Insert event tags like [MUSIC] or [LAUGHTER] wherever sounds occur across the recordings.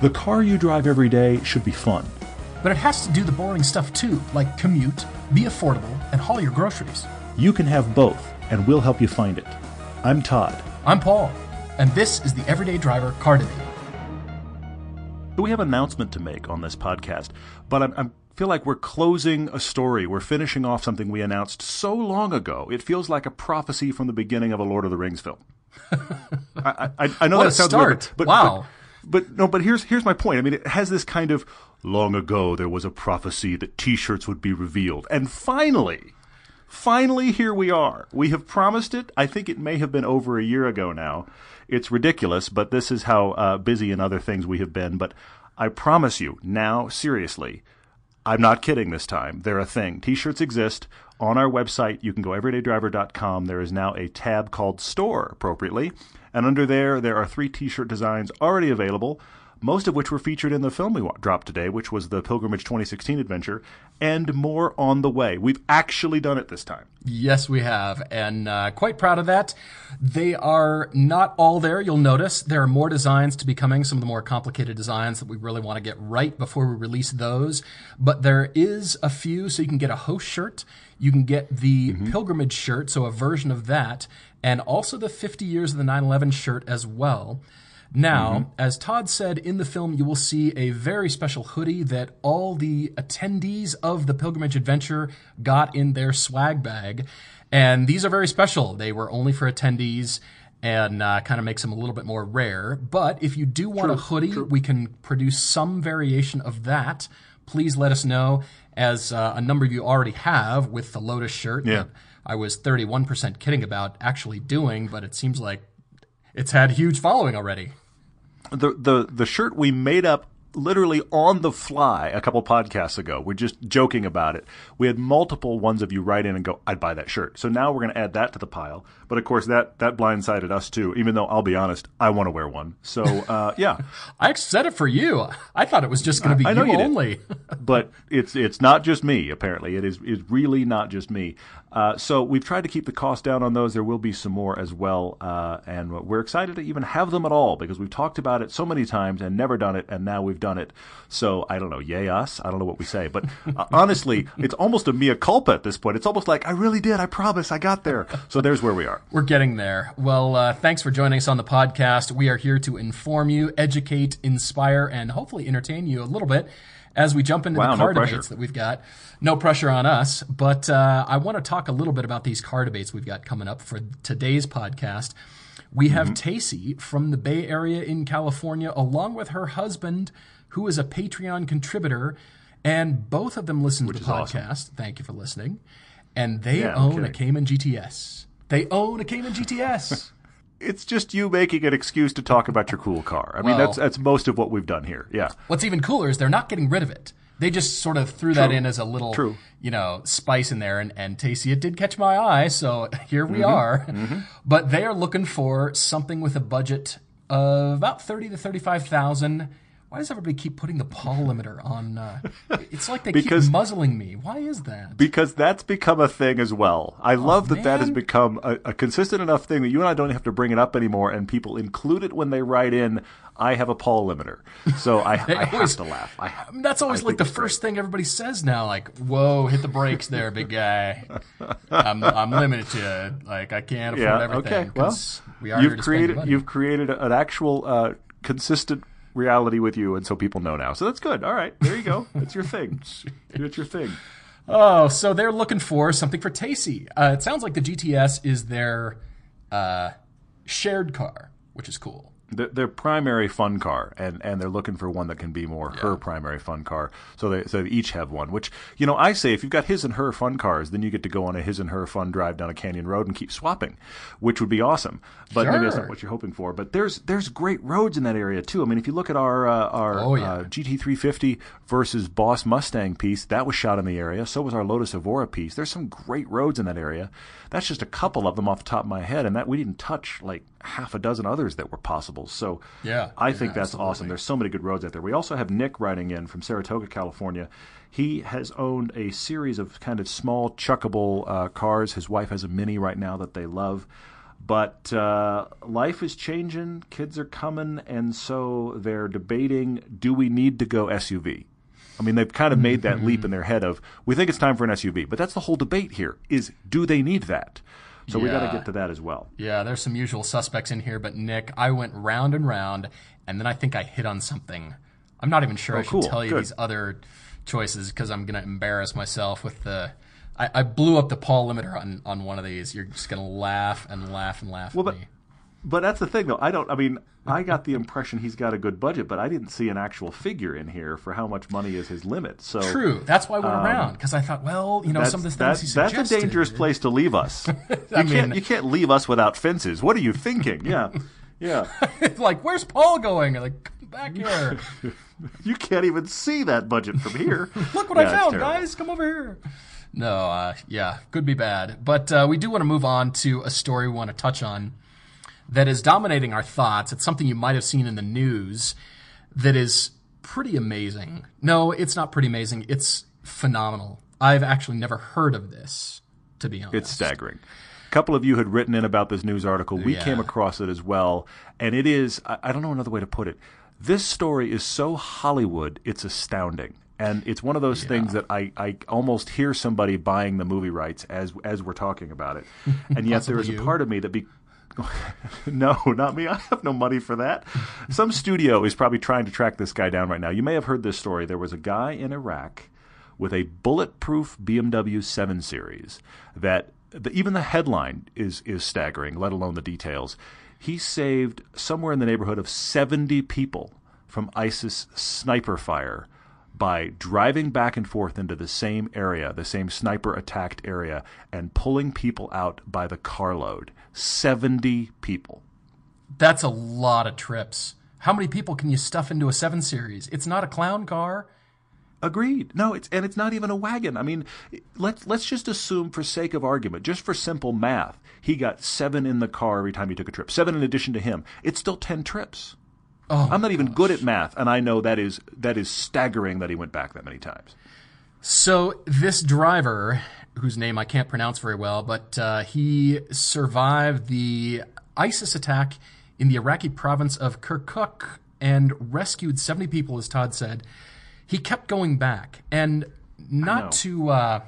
The car you drive every day should be fun. But it has to do the boring stuff too, like commute, be affordable, and haul your groceries. You can have both, and we'll help you find it. I'm Todd. I'm Paul, and this is the Everyday Driver Car Debate. We have an announcement to make on this podcast, but I'm, I'm feel like we're closing a story. We're finishing off something we announced so long ago. It feels like a prophecy from the beginning of a Lord of the Rings film. [LAUGHS] I, I, I know What that a sounds start. weird, but Wow. But, but no, but here's here's my point. I mean, it has this kind of long ago there was a prophecy that T-shirts would be revealed, and finally, finally here we are. We have promised it. I think it may have been over a year ago now. It's ridiculous, but this is how uh, busy and other things we have been. But I promise you now, seriously, I'm not kidding this time. They're a thing. T-shirts exist on our website. You can go everydaydriver.com. There is now a tab called Store, appropriately, and under there there are three T-shirt designs already available. Most of which were featured in the film we dropped today, which was the Pilgrimage 2016 adventure, and more on the way. We've actually done it this time. Yes, we have, and uh, quite proud of that. They are not all there. You'll notice there are more designs to be coming. Some of the more complicated designs that we really want to get right before we release those. But there is a few, so you can get a host shirt. You can get the pilgrimage shirt, so a version of that, and also the 50 years of the 911 shirt as well. Now, as Todd said in the film, you will see a very special hoodie that all the attendees of the Pilgrimage Adventure got in their swag bag. And these are very special. They were only for attendees and uh, kind of makes them a little bit more rare. But if you do want a hoodie, we can produce some variation of that. Please let us know, as uh, a number you already have with the Lotus shirt. Yeah. that I was 31% kidding about actually doing, but it seems like it's had huge following already. the the the shirt we made up literally on the fly a couple podcasts ago. We're just joking about it. We had multiple ones of you write in and go, "I'd buy that shirt." So now we're going to add that to the pile. But of course, that that blindsided us too. Even though I'll be honest, I want to wear one. So uh, [LAUGHS] yeah, I said it for you. I thought it was just going to be I know you, you only. [LAUGHS] but it's it's not just me. Apparently, it is is really not just me. Uh, so we've tried to keep the cost down on those. There will be some more as well, uh, and we're excited to even have them at all because we've talked about it so many times and never done it, and now we've done it. So I don't know, yay us! I don't know what we say, but uh, [LAUGHS] honestly, it's almost a mea culpa at this point. It's almost like I really did. I promise, I got there. So there's where we are. We're getting there. Well, uh, thanks for joining us on the podcast. We are here to inform you, educate, inspire, and hopefully entertain you a little bit as we jump into Wow, the no car pressure. debates that we've got. No pressure on us, but uh, I want to talk a little bit about these car debates we've got coming up for today's podcast. We have Mm-hmm. Tacy from the Bay Area in California, along with her husband, who is a Patreon contributor, and both of them listen to the is awesome. podcast. Thank you for listening. And they Yeah, own a okay. Cayman GTS. They own a Cayman GTS. It's just you making an excuse to talk about your cool car. I mean, Well- that's that's most of what we've done here. Yeah. What's even cooler is they're not getting rid of it. They just sort of threw that in as a little, True. you know, spice in there. And, and it did catch my eye, so [LAUGHS] here we Mm-hmm. are. But they are looking for something with a budget of about thirty to thirty-five thousand. Why does everybody keep putting the Paul limiter on? Uh, [LAUGHS] it's like they Because- keep muzzling me. Why is that? Because that's become a thing as well. I love that that has Oh, become a, a consistent enough thing that you and I don't have to bring it up anymore, and people include it when they write in. I have a Paul limiter, so I, [LAUGHS] I have to laugh. I, That's always I like the it's great. first thing everybody says now. Like, "Whoa, hit the brakes there, big guy. [LAUGHS] I'm, I'm limited to like I can't afford Yeah. everything." Okay. Well, we are you've created you've created an actual uh, consistent reality with you, and so people know now. So that's good. All right, there you go. That's your thing. [LAUGHS] It's your thing. Oh, so they're looking for something for Tacy. Uh, it sounds like the GTS is their uh, shared car, which is cool. Their, their primary fun car, and, and they're looking for one that can be more her primary fun car. So they so they each have one. Which you know, I say if you've got his and her fun cars, then you get to go on a his and her fun drive down a canyon road and keep swapping, which would be awesome. But maybe that's not what you're hoping for. But there's there's great roads in that area too. I mean, if you look at our uh, our Oh, yeah. uh, GT350 versus Boss Mustang piece, that was shot in the area. So was our Lotus Evora piece. There's some great roads in that area. That's just a couple of them off the top of my head, and that we didn't touch like half a dozen others that were possible. So Yeah, I yeah, think that's absolutely. awesome. There's so many good roads out there. We also have Nick writing in from Saratoga, California. He has owned a series of kind of small chuckable uh, cars. His wife has a Mini right now that they love. But uh, life is changing, kids are coming, and so they're debating do we need to go SUV? I mean, they've kind of made that leap in [LAUGHS] their head of we think it's time for an SUV, but that's the whole debate here: is do they need that? So we got to get to that as well. Yeah, there's some usual suspects in here, but Nick, I went round and round, and then I think I hit on something. I'm not even sure oh, I should cool. tell you Good. these other choices because I'm going to embarrass myself with the. I, I blew up the Paul limiter on, on one of these. You're just going to laugh and laugh and laugh Well, at me. But that's the thing, though. I don't. I mean, I got the impression he's got a good budget, but I didn't see an actual figure in here for how much money is his limit. So True. That's why I went around because I thought, well, you know, Um, some of the things that's, he that's a dangerous place to leave us. [LAUGHS] You I can't. You can't leave us without fences. What are you thinking? Yeah, yeah. [LAUGHS] like, where's Paul going? Like, come back here. [LAUGHS] You can't even see that budget from here. Look what Yeah, I found, guys. Come over here. No, uh, yeah, could be bad. But uh, we do want to move on to a story we want to touch on that is dominating our thoughts. It's something you might have seen in the news that is pretty amazing. No, it's not pretty amazing. It's phenomenal. I've actually never heard of this, to be honest. It's staggering. A couple of you had written in about this news article. We Yeah. came across it as well, and it is. I, don't know another way to put it. This story is so Hollywood, it's astounding. And it's one of those things that I, I almost hear somebody buying the movie rights as as we're talking about it, [LAUGHS] and yet there is a part of me that be [LAUGHS] no, not me. I have no money for that. Some studio is probably trying to track this guy down right now. You may have heard this story. There was a guy in Iraq with a bulletproof BMW 7 Series that the, even the headline is is staggering, let alone the details. He saved somewhere in the neighborhood of 70 people from ISIS sniper fire by driving back and forth into the same area, the same sniper attacked area, and pulling people out by the carload. 70 people. That's a lot of trips. How many people can you stuff into a 7 Series? It's not a clown car. Agreed. No, it's and it's not even a wagon. I mean, let's let's just assume, for sake of argument, just for simple math, he got seven in the car every time he took a trip. Seven in addition to him. It's still ten trips. Oh, I'm not even good at math, and I know that is that is staggering that he went back that many times. So this driver, whose name I can't pronounce very well, but uh, he survived the ISIS attack in the Iraqi province of Kirkuk and rescued 70 people, as Todd said. He kept going back, and not to, uh,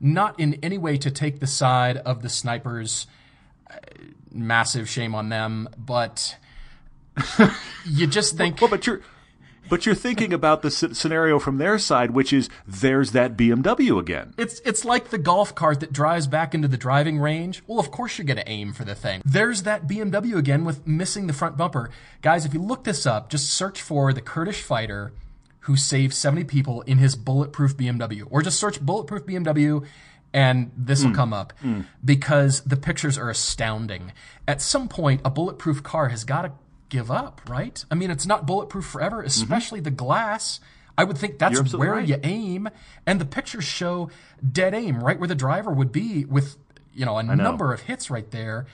not in any way to take the side of the snipers. uh, Massive shame on them, but [LAUGHS] you just think Well, but you're but you're thinking about the scenario from their side, which is there's that BMW again. It's it's like the golf cart that drives back into the driving range. Well, of course you're going to aim for the thing. There's that BMW again with missing the front bumper. Guys, if you look this up, just search for the Kurdish fighter who saved 70 people in his bulletproof BMW or just search bulletproof BMW and this will hmm. come up hmm. because the pictures are astounding. At some point a bulletproof car has got to give up, right? I mean, it's not bulletproof forever, mm-hmm. especially the glass. I would think that's where right. you aim, and the pictures show dead aim right where the driver would be with you know a number of hits right there.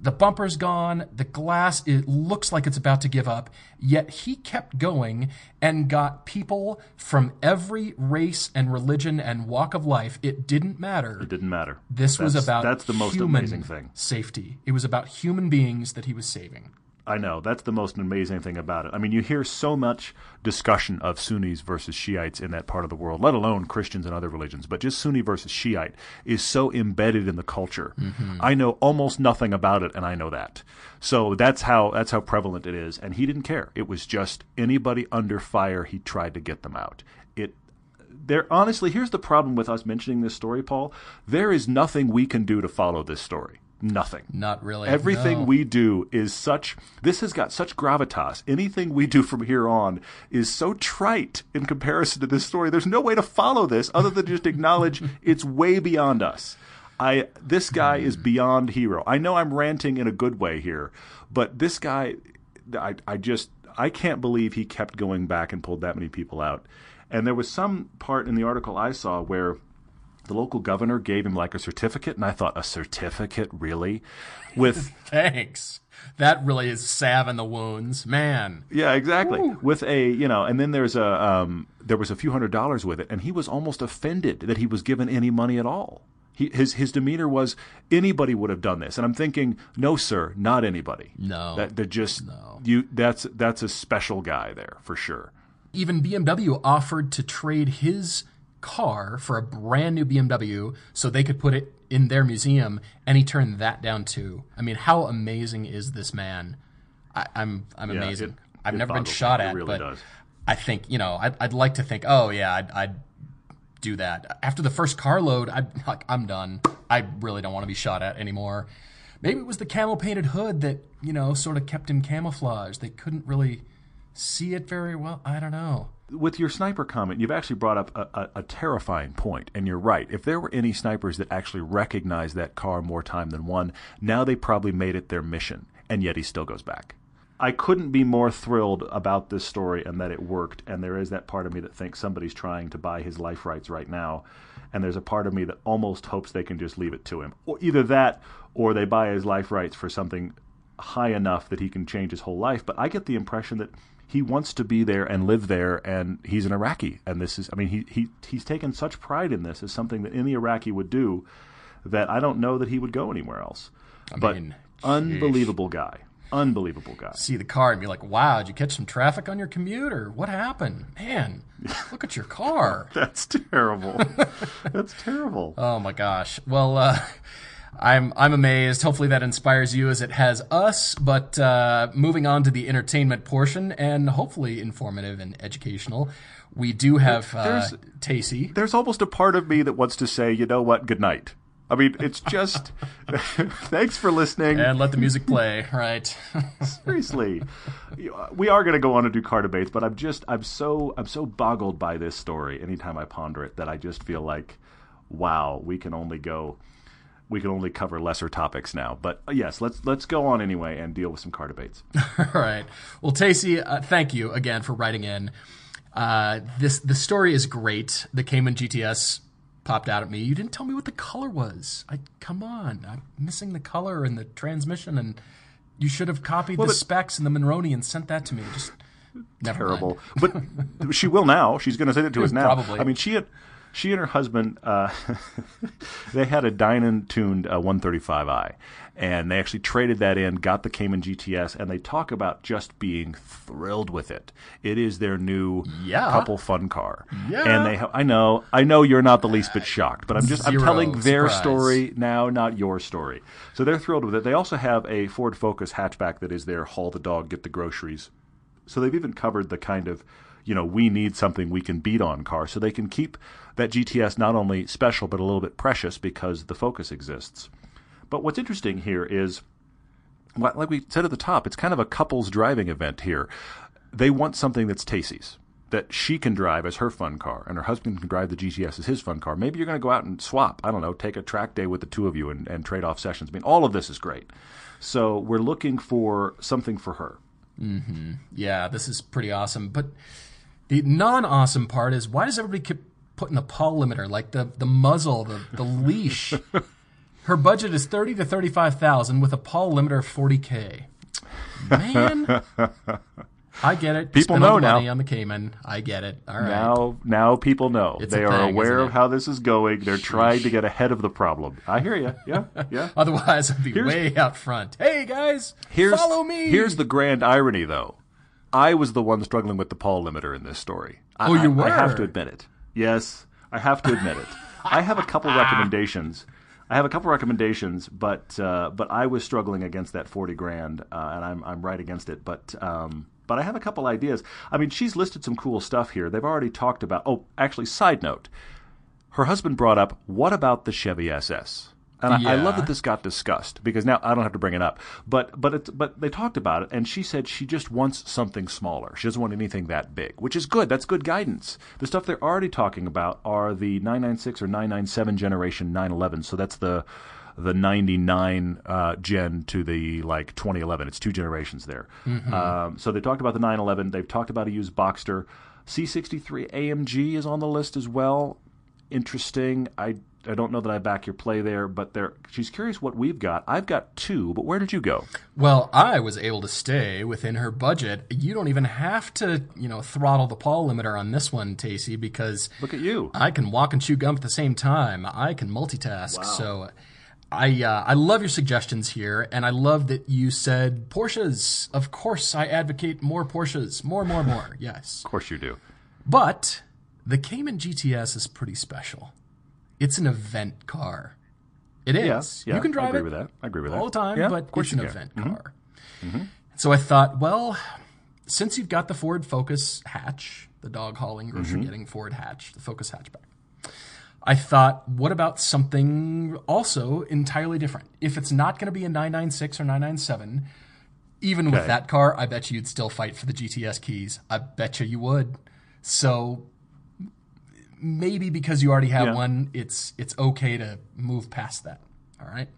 The bumper's gone, the glass it looks like it's about to give up, yet he kept going and got people from every race and religion and walk of life. It didn't matter. It didn't matter. This was about that's the most amazing thing. Safety. It was about human beings that he was saving. I know. That's the most amazing thing about it. I mean, you hear so much discussion of Sunnis versus Shiites in that part of the world, let alone Christians and other religions, but just Sunni versus Shiite is so embedded in the culture. Mm-hmm. I know almost nothing about it and I know that. So that's how that's how prevalent it is and he didn't care. It was just anybody under fire he tried to get them out. It there honestly, here's the problem with us mentioning this story, Paul. There is nothing we can do to follow this story. Nothing. Not really. Everything No. we do is such. This has got such gravitas. Anything we do from here on is so trite in comparison to this story. There's no way to follow this other than just acknowledge [LAUGHS] it's way beyond us. I this guy is beyond hero. I know I'm ranting in a good way here, but this guy, I I just I can't believe he kept going back and pulled that many people out. And there was some part in the article I saw where the local governor gave him like a certificate, and I thought, a certificate, really? With [LAUGHS] Thanks. That really is salve in the wounds, man. yeah, exactly. With a you know, and then there's a um, there was a few hundred dollars with it, and he was almost offended that he was given any money at all. He, his his demeanor was anybody would have done this, and I'm thinking, no, sir, not anybody. No. that that just you. That's that's a special guy there for sure. Even BMW offered to trade his car for a brand new BMW so they could put it in their museum, and he turned that down too. I mean, how amazing is this man? I, I'm I'm Yeah, amazing. it- I've it never been boggles shot at, really but does. I think you know I'd, I'd like to think, oh yeah, I'd, I'd do that after the first carload. I like I'm done. I really don't want to be shot at anymore. Maybe it was the camel painted hood that you know sort of kept him camouflaged. They couldn't really see it very well. I don't know. With your sniper comment, you've actually brought up a, a, a terrifying point, and you're right. If there were any snipers that actually recognized that car more time than one, now they probably made it their mission, and yet he still goes back. I couldn't be more thrilled about this story and that it worked. And there is that part of me that thinks somebody's trying to buy his life rights right now. And there's a part of me that almost hopes they can just leave it to him. Or either that or they buy his life rights for something high enough that he can change his whole life. But I get the impression that he wants to be there and live there, and he's an Iraqi. And this is, I mean, he, he he's taken such pride in this as something that any Iraqi would do that I don't know that he would go anywhere else. but mean, unbelievable guy, unbelievable guy. See the car and be like, wow, did you catch some traffic on your commute or what happened? Man, [LAUGHS] look at your car. That's terrible. [LAUGHS] That's terrible. Oh my gosh. Well, uh, I'm I'm amazed. Hopefully that inspires you as it has us. But uh, moving on to the entertainment portion and hopefully informative and educational, we do have uh, There's- Tacy. There's almost a part of me that wants to say, you know what, good night. I mean, it's just [LAUGHS] [LAUGHS] thanks for listening. And let the music play, right? [LAUGHS] Seriously, we are going to go on and do car debates, but I'm just I'm so I'm so boggled by this story. Anytime I ponder it, that I just feel like, wow, we can only go, we can only cover lesser topics now. But uh, yes, let's let's go on anyway and deal with some car debates. [LAUGHS] All right. Well, Tacy, uh, thank you again for writing in. Uh, this the story is great. The Cayman GTS popped out at me. You didn't tell me what the color was. I come on, I'm missing the color and the transmission, and you should have copied the but- specs and the Monroney and sent that to me. Just terrible. But she will now. She's going to send it to us [LAUGHS] now. Probably. I mean, she had, she and her husband, uh, [LAUGHS] they had a Dinan tuned uh, 135i, and they actually traded that in, got the Cayman GTS, and they talk about just being thrilled with it. It is their new Yeah. couple fun car. Yeah. And they, ha- I know, I know you're not the least bit shocked, but I'm just, I'm telling their surprise. story now, not your story. So they're thrilled with it. They also have a Ford Focus hatchback that is their haul the dog, get the groceries so they've even covered the kind of, you know, we need something we can beat on car. So they can keep that GTS not only special but a little bit precious because the Focus exists. But what's interesting here is, like we said at the top, it's kind of a couples driving event here. They want something that's Tacy's. That she can drive as her fun car, and her husband can drive the GTS as his fun car. Maybe you're going to go out and swap. I don't know, take a track day with the two of you and, and trade off sessions. I mean, all of this is great. So we're looking for something for her. Mm-hmm. Yeah, this is pretty awesome. But the non-awesome part is why does everybody keep putting the Paul limiter, like the the muzzle, the the leash? [LAUGHS] Her budget is thirty to thirty-five thousand with a Paul limiter of forty k. Man, [LAUGHS] I get it. People Spend know now. money on the Cayman. I get it. All right. Now, now people know. It's a they are thing, aware of how this is going. They're trying to get ahead of the problem. I hear you. Yeah, [LAUGHS] yeah. Otherwise, I'd be Here's- way out front. Hey guys, Here's, follow me. Here's the grand irony, though. I was the one struggling with the Paul limiter in this story. I, Oh, you I- I have to admit it. Yes, I have to admit it. I have a couple [LAUGHS] recommendations. I have a couple recommendations, but uh, but I was struggling against that forty grand, uh, and I'm I'm right against it. But um, but I have a couple ideas. I mean, she's listed some cool stuff here. They've already talked about. Oh, actually, side note, her husband brought up, what about the Chevy SS? And I, I love that this got discussed because now I don't have to bring it up. But but it, but they talked about it, and she said she just wants something smaller. She doesn't want anything that big, which is good. That's good guidance. The stuff they're already talking about are the 996 or 997 generation 911. So that's the the 99 uh, gen to the like 2011. It's two generations there. Um, so they talked about the 911. They've talked about a used Boxster. C63 AMG is on the list as well interesting. I I don't know that I back your play there, but there she's curious what we've got. I've got two, but where did you go? Well, I was able to stay within her budget. You don't even have to, you know, throttle the Paul limiter on this one, Tacy, because Look at you. I can walk and chew gum at the same time. I can multitask. Wow. So I uh, I love your suggestions here, and I love that you said Porsches. Of course, I advocate more Porsches, more, more, more. [LAUGHS] yes, Of course you do. but the Cayman GTS is pretty special. It's an event car. It is. Yes, yeah, you can I drive agree it with that. I agree with that all the time, Yeah, but it's an can. Mm-hmm. event car. So I thought, well, since you've got the Ford Focus hatch, the dog hauling grocery Mm-hmm. getting Ford hatch, the Focus hatchback, I thought, what about something also entirely different? If it's not going to be a 996 or 997, even with that car, I bet you'd still fight for the GTS keys. I bet you you would. So maybe because you already have Yeah. one, it's it's okay to move past that. All right.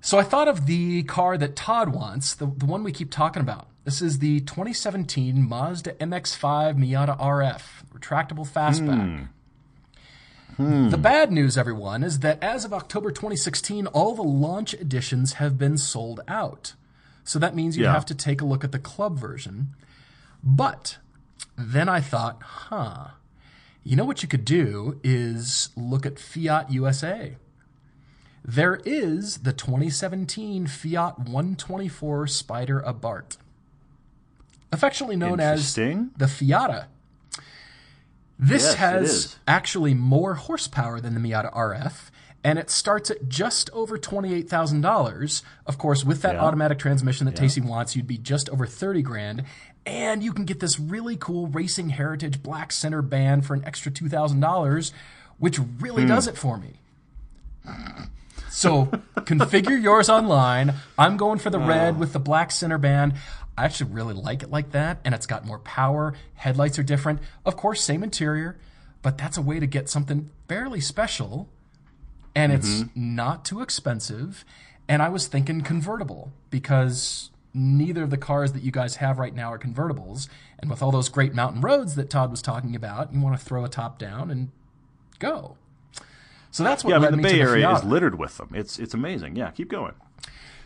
So I thought of the car that Todd wants, the, the one we keep talking about. This is the 2017 Mazda MX-5 Miata RF, retractable fastback. Hmm. Hmm. Hmm. The bad news, everyone, is that as of October 2016, all the launch editions have been sold out. So that means you Yeah. have to take a look at the club version. But then I thought, huh, you know what you could do is look at Fiat USA. There is the 2017 Fiat 124 Spider Abarth, affectionately known as the Fiata. This Yes, has actually more horsepower than the Miata RF, and it starts at just over $28,000. Of course, with that Yeah. automatic transmission that Tacy wants, you'd be just over 30 grand. And you can get this really cool Racing Heritage Black Center band for an extra $2,000, which really hmm. does it for me. So configure yours online. I'm going for the oh. red with the black center band. I actually really like it like that, and it's got more power. Headlights are different. Of course, same interior, but that's a way to get something fairly special, and it's mm-hmm. not too expensive. And I was thinking convertible because neither of the cars that you guys have right now are convertibles. And with all those great mountain roads that Todd was talking about, you want to throw a top down and go. So that's what Yeah, I led mean the Bay the Area is littered with them. It's it's amazing. Yeah, keep going.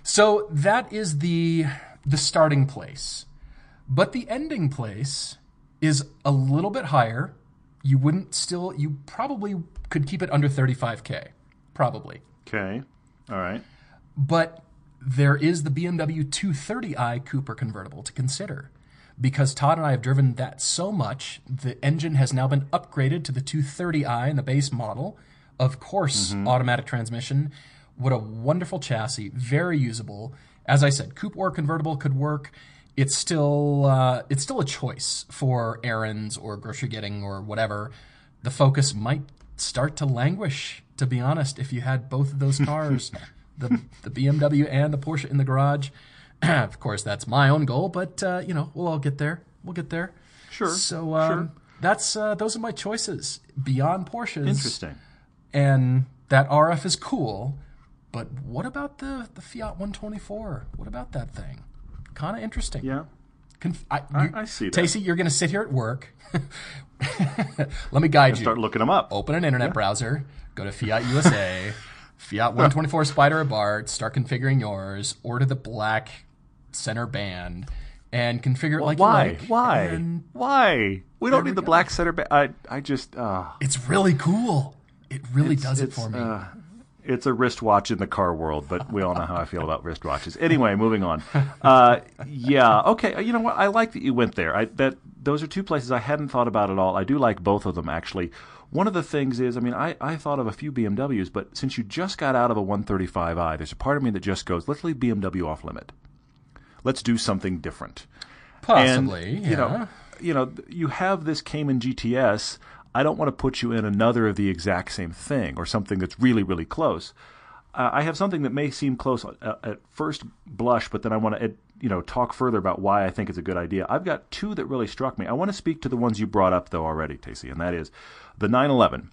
So that is the the starting place. But the ending place is a little bit higher. You wouldn't still you probably could keep it under 35k. Probably. Okay. All right. But there is the BMW 230i Cooper convertible to consider. Because Todd and I have driven that so much, the engine has now been upgraded to the 230i in the base model. Of course, automatic transmission. What a wonderful chassis, very usable. As I said, coupe or convertible could work. It's still uh, it's still a choice for errands or grocery getting or whatever. The Focus might start to languish. To be honest, if you had both of those [LAUGHS] cars, the the BMW and the Porsche in the garage. [CLEARS THROAT] of course, that's my own goal, but uh, you know we'll all get there. We'll get there. Sure. So um, sure. that's uh, those are my choices beyond Porsches. Interesting. And that RF is cool, but what about the the Fiat 124? What about that thing? Kind of interesting. Yeah. Conf- I, I- you- I see that. Tacy, you're going to sit here at work. [LAUGHS] Let me guide you. Start looking them up. Open an internet browser, go to Fiat USA, Fiat 124 Spider Abarth, start configuring yours, order the black center band, and configure it like Why? you like. Why? Why? We don't we need the go. black center. Ba- I I just uh, it's really cool. It really does it for me. uh, it's a wristwatch in the car world, but we all know how I feel about wristwatches. Anyway, [LAUGHS] moving on. Uh, yeah, okay. You know what? I like that you went there. I that those are two places I hadn't thought about at all. I do like both of them actually. One of the things is, I mean, I, I thought of a few BMWs, but since you just got out of a 135i, there's a part of me that just goes, let's leave BMW off limit. Let's do something different. Possibly, And, yeah. you know, you know, you have this Cayman GTS. I don't want to put you in another of the exact same thing or something that's really, really close. Uh, I have something that may seem close at, at first blush, but then I want to, you know, talk further about why I think it's a good idea. I've got two that really struck me. I want to speak to the ones you brought up though already, Tacy, and that is the 911.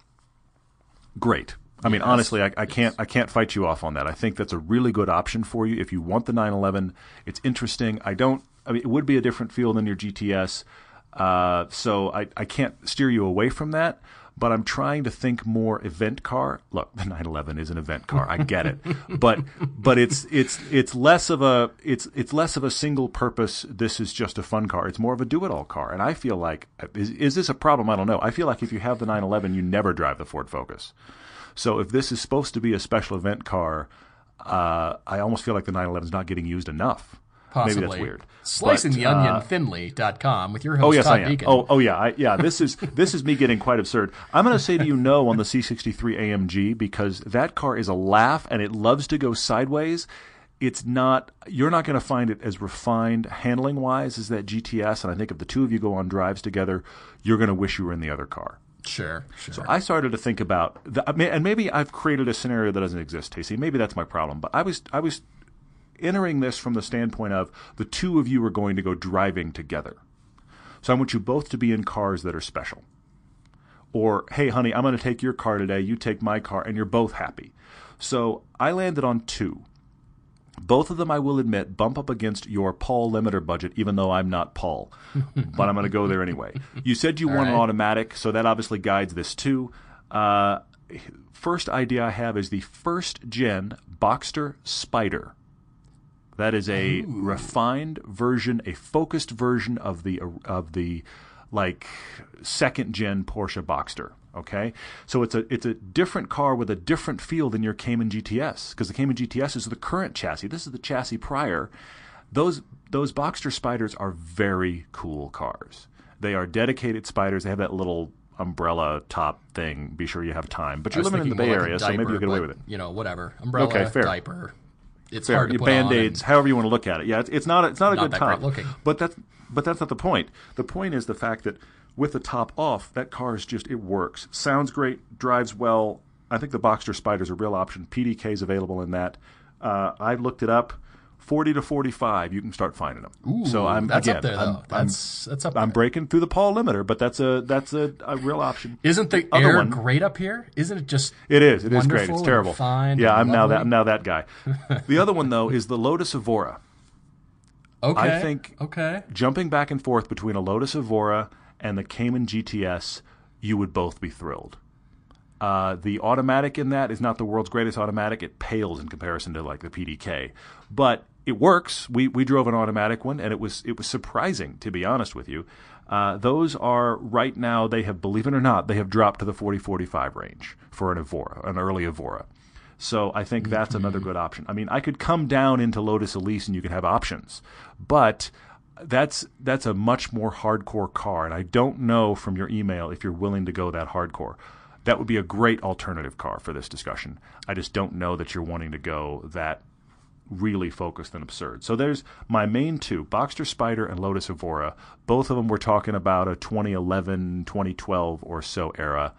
Great. I mean, honestly, I, I can't I can't fight you off on that. I think that's a really good option for you if you want the 911. It's interesting. I don't. I mean, it would be a different feel than your GTS, uh, so I I can't steer you away from that. But I'm trying to think more event car. Look, [LAUGHS] the 911 is an event car. I get it, but but it's it's it's less of a it's it's less of a single purpose. This is just a fun car. It's more of a do it all car. And I feel like is, is this a problem? I don't know. I feel like if you have the 911, you never drive the Ford Focus. So if this is supposed to be a special event car, uh, I almost feel like the 911 is not getting used enough. Possibly. Maybe that's weird. Slicing But, the onion uh, with your host Oh yes, Todd I am. Deeken. Oh, oh yeah, I, yeah. This is [LAUGHS] this is me getting quite absurd. I'm going to say to you no on the C63 AMG because that car is a laugh and it loves to go sideways. It's not. You're not going to find it as refined handling wise as that GTS. And I think if the two of you go on drives together, you're going to wish you were in the other car. Sure, sure. So I started to think about, the, and maybe I've created a scenario that doesn't exist, Casey. Maybe that's my problem. But I was, I was entering this from the standpoint of the two of you are going to go driving together. So I want you both to be in cars that are special. Or, hey, honey, I'm going to take your car today. You take my car, and you're both happy. So I landed on two. Both of them, I will admit, bump up against your Paul limiter budget, even though I'm not Paul. [LAUGHS] but I'm going to go there anyway. You said you want an automatic, so that obviously guides this too. Uh, first idea I have is the first gen Boxster Spider. That is a refined version, a focused version of the of the like second gen Porsche Boxster. Okay, so it's a it's a different car with a different feel than your Cayman GTS because the Cayman GTS is the current chassis. This is the chassis prior. Those those Boxster Spiders are very cool cars. They are dedicated spiders. They have that little umbrella top thing. Be sure you have time. But you're living in the Bay more like Area, so maybe you'll get away but, with it. You know, whatever. Umbrella, Okay, fair. diaper. It's Fair. hard to put band-aids, and- however you want to look at it. Yeah, it's, it's not it's not a Not good time. looking. But that's but that's not the point. The point is the fact that with the top off, that car is just it works. Sounds great, drives well. I think the Boxster Spider is a real option. PDK is available in that. Uh, I looked it up. Forty to forty-five, you can start finding them. Ooh, so I'm that's again, up there, though. I'm, That's that's up I'm breaking through the Paul limiter, but that's a that's a, a real option. Isn't the other air one- great up here? Isn't it just It is. It is great. It's terrible. refined yeah, I'm now that? I'm now that guy. [LAUGHS] the other one though is the Lotus Evora. okay? I think- okay. jumping back and forth between a Lotus Evora and the Cayman GTS, you would both be thrilled. Uh, the automatic in that is not the world's greatest automatic. It pales in comparison to like the PDK, but it works. We we drove an automatic one, and it was it was surprising to be honest with you. Uh, those are right now they have believe it or not they have dropped to the 40-45 range for an Evora, an early Evora. So I think that's another good option. I mean, I could come down into Lotus Elise and you could have options, but that's that's a much more hardcore car, and I don't know from your email if you're willing to go that hardcore. That would be a great alternative car for this discussion. I just don't know that you're wanting to go that really focused and absurd. So there's my main two, Boxster Spider and Lotus Evora. Both of them we're talking about a 2011, 2012 or so era.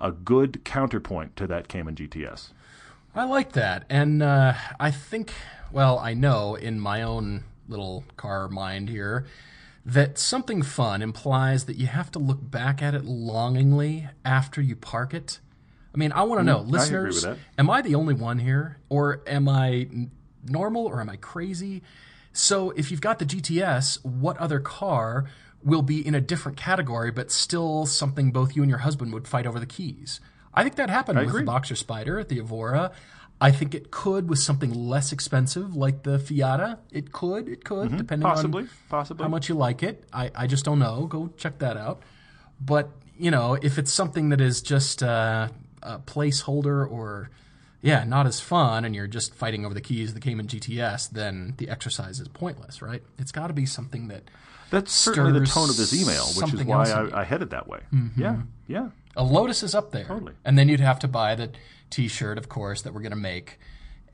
A good counterpoint to that Cayman GTS. I like that, and uh, I think, well, I know in my own little car mind here that something fun implies that you have to look back at it longingly after you park it. I mean, I want to know, Mm, listeners, am I the only one here, or am I normal, or am I crazy? So, if you've got the GTS, what other car will be in a different category, but still something both you and your husband would fight over the keys? I think that happened with agree. the Boxster Spider, the Evora. I think it could with something less expensive like the Fiata. It could, it could, depending Mm-hmm. Possibly, on possibly. how much you like it. I, I just don't know. Go check that out. But, you know, if it's something that is just uh, a placeholder or, yeah, not as fun and you're just fighting over the keys of the Cayman GTS, then the exercise is pointless, right? It's got to be something that That's certainly the tone of this email, which is why. I, I headed that way. Yeah, yeah. A Lotus is up there. Totally. And then you'd have to buy the T-shirt, of course, that we're going to make.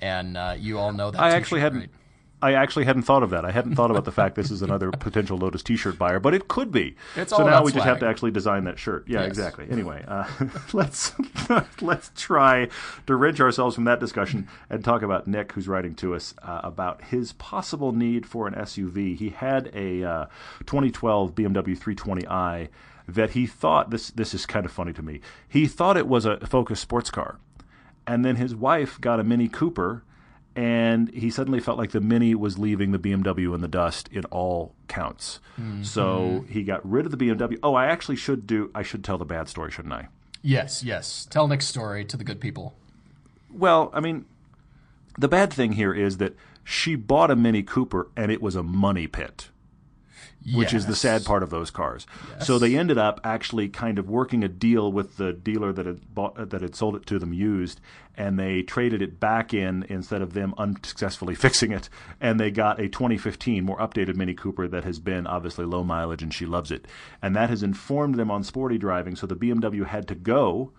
And uh, you all know that. I actually hadn't. right? I actually hadn't thought of that. I hadn't thought about the fact this is another [LAUGHS] potential Lotus T-shirt buyer, but it could be. It's so now we just have to actually design that shirt. Yeah, Yes. exactly. Anyway, uh, [LAUGHS] let's [LAUGHS] let's try to wrench ourselves from that discussion and talk about Nick, who's writing to us uh, about his possible need for an SUV. He had a uh, 2012 BMW 320i that he thought this. This is kind of funny to me. He thought it was a Focus sports car, and then his wife got a Mini Cooper and he suddenly felt like the Mini was leaving the BMW in the dust in all counts. Mm-hmm. So he got rid of the BMW. Oh, I actually should do. I should tell the bad story, shouldn't I? Yes, yes. Tell Nick's story to the good people. Well, I mean, the bad thing here is that she bought a Mini Cooper and it was a money pit. Which is the sad part of those cars. So they ended up actually kind of working a deal with the dealer that had bought uh, that had sold it to them used, and they traded it back in instead of them unsuccessfully [LAUGHS] fixing it, and they got a 2015 more updated Mini Cooper that has been obviously low mileage and she loves it, and that has informed them on sporty driving. So the BMW had to go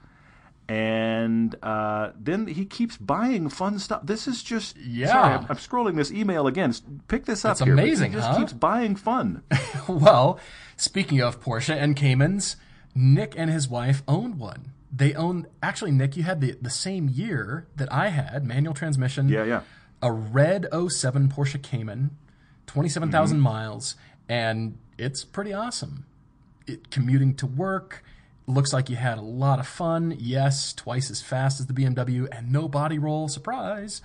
and uh, then he keeps buying fun stuff. This is just Yeah. Sorry, I'm, I'm scrolling this email again. Pick this up here. amazing, He just huh? keeps buying fun. [LAUGHS] Well, speaking of Porsche and Caymans, Nick and his wife owned one. They owned actually Nick, you had the, the same year that I had, manual transmission. yeah, yeah. A red 07 Porsche Cayman, 27,000 Mm-hmm. miles, and it's pretty awesome. It commuting to work, looks like you had a lot of fun. Yes, twice as fast as the BMW and no body roll, surprise.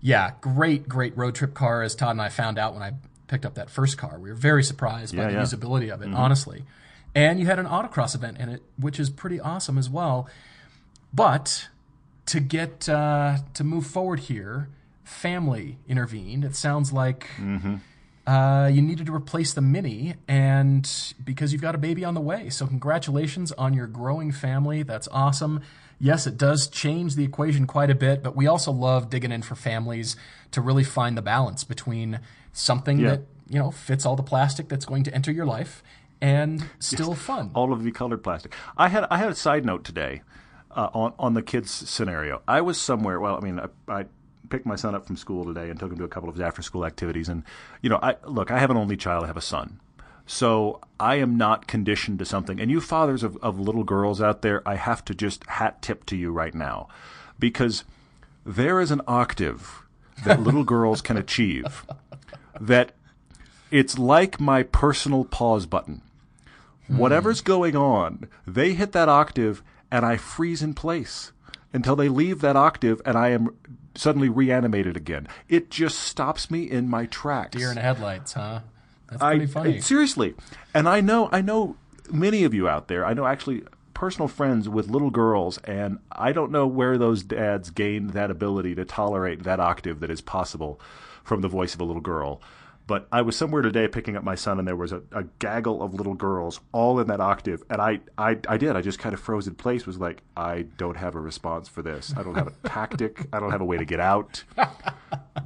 Yeah, great, great road trip car, as Todd and I found out when I picked up that first car. We were very surprised by the yeah. usability of it, honestly. And you had an autocross event in it, which is pretty awesome as well. But to get uh, to move forward here, family intervened. It sounds like uh, you needed to replace the Mini, and because you've got a baby on the way. So congratulations on your growing family. That's awesome. Yes, it does change the equation quite a bit, but we also love digging in for families to really find the balance between something Yeah. that you know fits all the plastic that's going to enter your life and still fun. all of the colored plastic. I had I had a side note today uh, on on the kids scenario. I was somewhere. Well, I mean, I, I picked my son up from school today and took him to a couple of his after school activities. And you know, I look, I have an only child. I have a son. So I am not conditioned to something. And you fathers of, of little girls out there, I have to just hat tip to you right now, because there is an octave that little girls can achieve [LAUGHS] that it's like my personal pause button hmm. whatever's going on, they hit that octave and I freeze in place until they leave that octave and I am suddenly reanimated again. It just stops me in my tracks. Deer in headlights, huh? That's I, pretty funny. I- seriously. And I know I know many of you out there. I know actually personal friends with little girls and I don't know where those dads gained that ability to tolerate that octave that is possible from the voice of a little girl. But I was somewhere today picking up my son, and there was a, a gaggle of little girls all in that octave, and I, I, I did. I just kind of froze in place. Was like, I don't have a response for this. I don't have a [LAUGHS] tactic. I don't have a way to get out. [LAUGHS]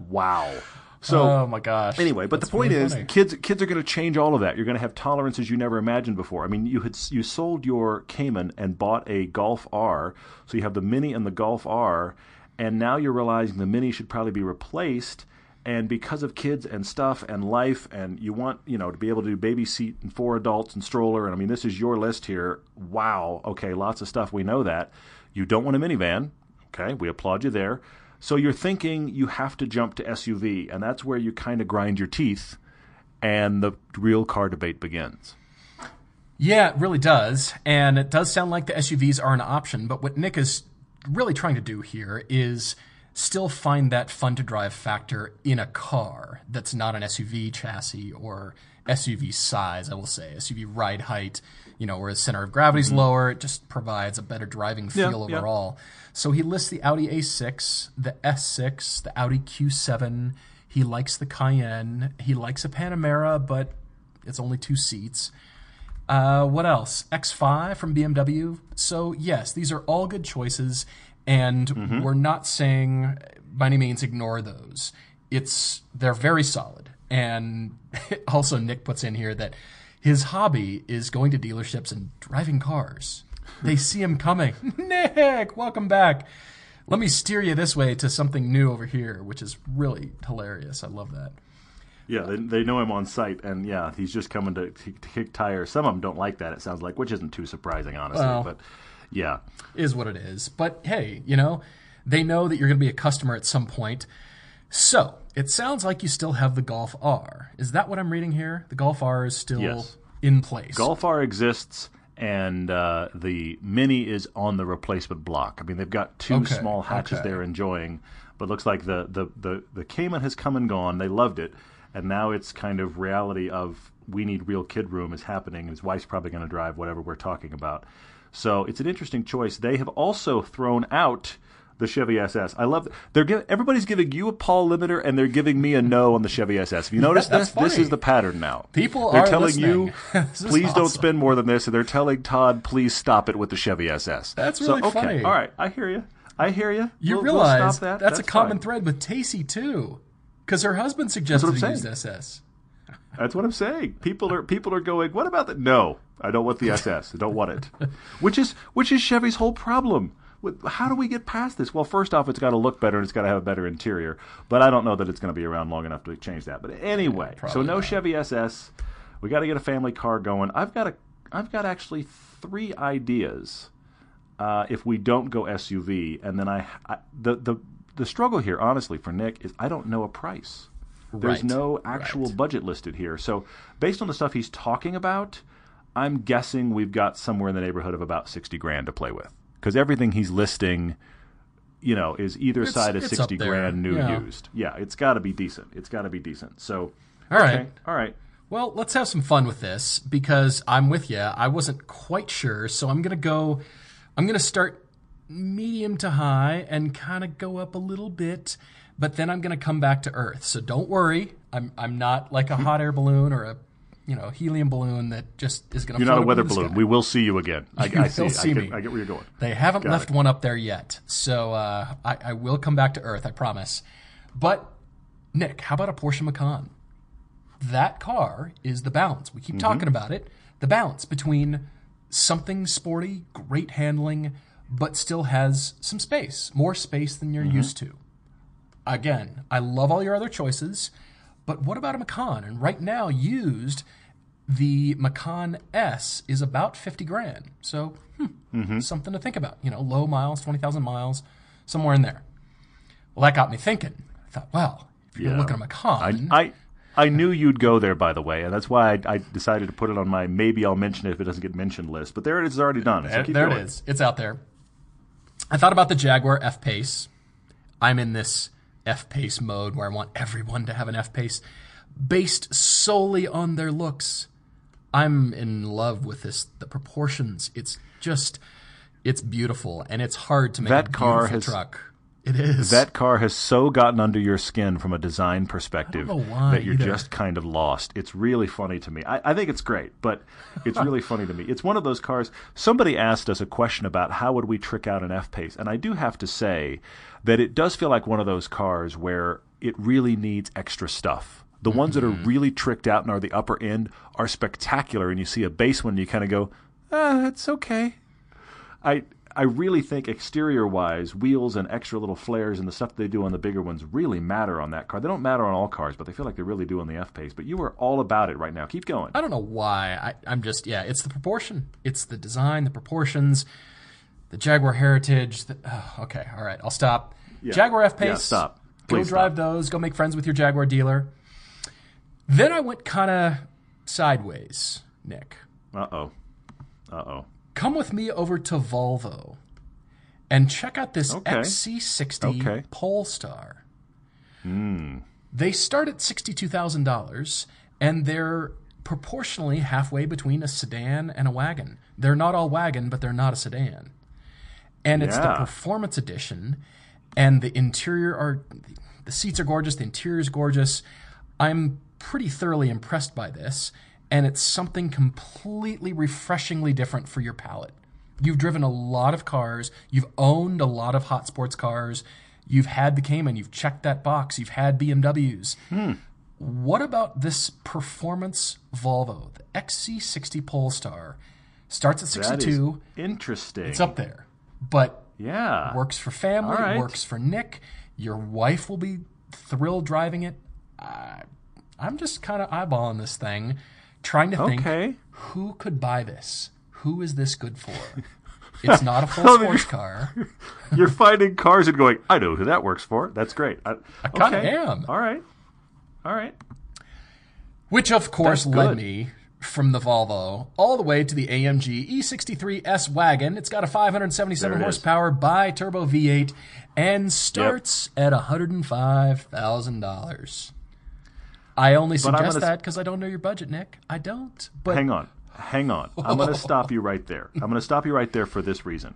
Wow. So oh my gosh. Anyway, but That's the point really is, funny. kids kids are going to change all of that. You're going to have tolerances you never imagined before. I mean, you had you sold your Cayman and bought a Golf R, so you have the Mini and the Golf R, and now you're realizing the Mini should probably be replaced. And because of kids and stuff and life, and you want you know to be able to do baby seat and four adults and stroller, and I mean this is your list here. Wow, okay, lots of stuff. We know that you don't want a minivan. Okay, we applaud you there. So you're thinking you have to jump to SUV, and that's where you kind of grind your teeth, and the real car debate begins. Yeah, it really does. And it does sound like the SUVs are an option, but what Nick is really trying to do here is still find that fun to drive factor in a car that's not an SUV chassis or SUV size, I will say. SUV ride height, you know, where the center of gravity's lower, it just provides a better driving feel Mm-hmm. yeah. overall. So he lists the Audi A6, the S6, the Audi Q7. He likes the Cayenne. He likes a Panamera, but it's only two seats. Uh, what else? X5 from BMW. So, yes, these are all good choices, and mm-hmm. we're not saying by any means ignore those. It's they're very solid. And [LAUGHS] also Nick puts in here that his hobby is going to dealerships and driving cars. They [LAUGHS] see him coming. [LAUGHS] Nick, welcome back. Let me steer you this way to something new over here, which is really hilarious. I love that. Yeah, they, they know him on site, and yeah, he's just coming to, to kick tires. Some of them don't like that. It sounds like, which isn't too surprising, honestly. Well. but yeah, is what it is. But hey, you know, they know that you're going to be a customer at some point. So it sounds like you still have the Golf R. Is that what I'm reading here? The Golf R is still Yes. in place. Golf R exists, and uh, the Mini is on the replacement block. I mean, they've got two Okay, small hatches okay. they're enjoying, but looks like the, the, the, the Cayman has come and gone. They loved it, and now it's kind of reality of we need real kid room is happening, and his wife's probably going to drive whatever we're talking about. So it's an interesting choice. They have also thrown out the Chevy SS. I love that they're giving everybody's giving you a Paul limiter and they're giving me a no on the Chevy SS. Have you noticed that's this? This is the pattern now. People they're are telling listening. [LAUGHS] you, please don't spend more than this, and they're telling Todd, please stop it with the Chevy SS. That's so, really okay, funny. All right, I hear you. I hear you. You We'll- we'll realize stop that. that's, a common thread with Tacy too, because her husband suggested I'm he SS. That's what I'm saying. People are people are going. What about that? No, I don't want the SS. I don't want it. [LAUGHS] Which is which is Chevy's whole problem. How do we get past this? Well, first off, it's got to look better and it's got to have a better interior. But I don't know that it's going to be around long enough to change that. But anyway, so no not. Chevy SS. We got to get a family car going. I've got a I've got actually three ideas. Uh, if we don't go SUV, and then I, I the the the struggle here, honestly, for Nick is I don't know a price. There's Right, no actual right. budget listed here. So, based on the stuff he's talking about, I'm guessing we've got somewhere in the neighborhood of about 60 grand to play with. Because everything he's listing, you know, is either It's- side of 60 grand new yeah. used. Yeah, it's got to be decent. It's got to be decent. So, All right. okay, all right. Well, let's have some fun with this because I'm with you. I wasn't quite sure, so I'm gonna go. I'm gonna start medium to high and kind of go up a little bit, but then I'm gonna come back to Earth. So don't worry. I'm I'm not like a hot air balloon or a you know helium balloon that just is gonna. You're not a weather up in the balloon. sky. We will see you again. I, I see. see I, me. get, I get where you're going. They haven't Got left it. one up there yet, so uh, I, I will come back to Earth. I promise. But Nick, how about a Porsche Macan? That car is the balance. We keep Mm-hmm. talking about it. The balance between something sporty, great handling, but still has some space, more space than you're Mm-hmm. used to. Again, I love all your other choices, but what about a Macan? And right now, used, the Macan S is about 50 grand. So, hmm, Mm-hmm. something to think about. You know, low miles, 20,000 miles, somewhere in there. Well, that got me thinking. I thought, well, if you're Yeah. looking at a Macan, I, I I knew you'd go there, by the way, and that's why I, I decided to put it on my maybe I'll mention it if it doesn't get mentioned list. But there it is, already done. So there, there it is. It's out there. I thought about the Jaguar F Pace. I'm in this F Pace mode where I want everyone to have an F Pace based solely on their looks. I'm in love with this. The proportions. It's just, it's beautiful, and it's hard to make That a car beautiful has- truck. It is. That car has so gotten under your skin from a design perspective I don't know why that you're either. just kind of lost. It's really funny to me. I, I think it's great, but it's really funny to me. It's one of those cars. Somebody asked us a question about how would we trick out an F pace, and I do have to say that it does feel like one of those cars where it really needs extra stuff. The ones that are Mm-hmm. really tricked out and are the upper end are spectacular, and you see a base one, and you kind of go, "Ah, that's okay." I I really think exterior wise, wheels and extra little flares and the stuff they do on the bigger ones really matter on that car. They don't matter on all cars, but they feel like they really do on the F pace. But you are all about it right now. Keep going. I don't know why. I, I'm just yeah. It's the proportion. It's the design, the proportions, the Jaguar Heritage. The, oh, okay, all right. I'll stop. Jaguar F Pace. Yeah, stop. Go Please drive stop. those. Go make friends with your Jaguar dealer. Then I went kind of sideways, Nick. Uh oh. Uh oh. Come with me over to Volvo and check out this Okay. XC60 Okay. Polestar. Hmm. They start at $62,000 and they're proportionally halfway between a sedan and a wagon. They're not all wagon, but they're not a sedan. And it's the performance edition and the interior are the seats are gorgeous, the interior is gorgeous. I'm pretty thoroughly impressed by this and it's something completely refreshingly different for your palate. You've driven a lot of cars, you've owned a lot of hot sports cars, you've had the Cayman, you've checked that box, you've had BMWs. Hmm. What about this performance Volvo, the XC60 Polestar? Starts at That is 62. interesting. It's up there, but Yeah. works for family, right. works for Nick. Your wife will be thrilled driving it. I, I'm just kind of eyeballing this thing, trying to think Okay. who could buy this? Who is this good for? It's not a full [LAUGHS] Oh, sports car. [LAUGHS] You're finding cars and going, I know who that works for. That's great. I, I kinda am. All right. All right. Which, of course, led me from the Volvo all the way to the AMG E63 S Wagon. It's got a 577 There horsepower bi-turbo V8 and starts at $105,000. I only suggest gonna- that because I don't know your budget, Nick. I don't. But Hang on. Hang on. I'm going [LAUGHS] to stop you right there. I'm going to stop you right there for this reason.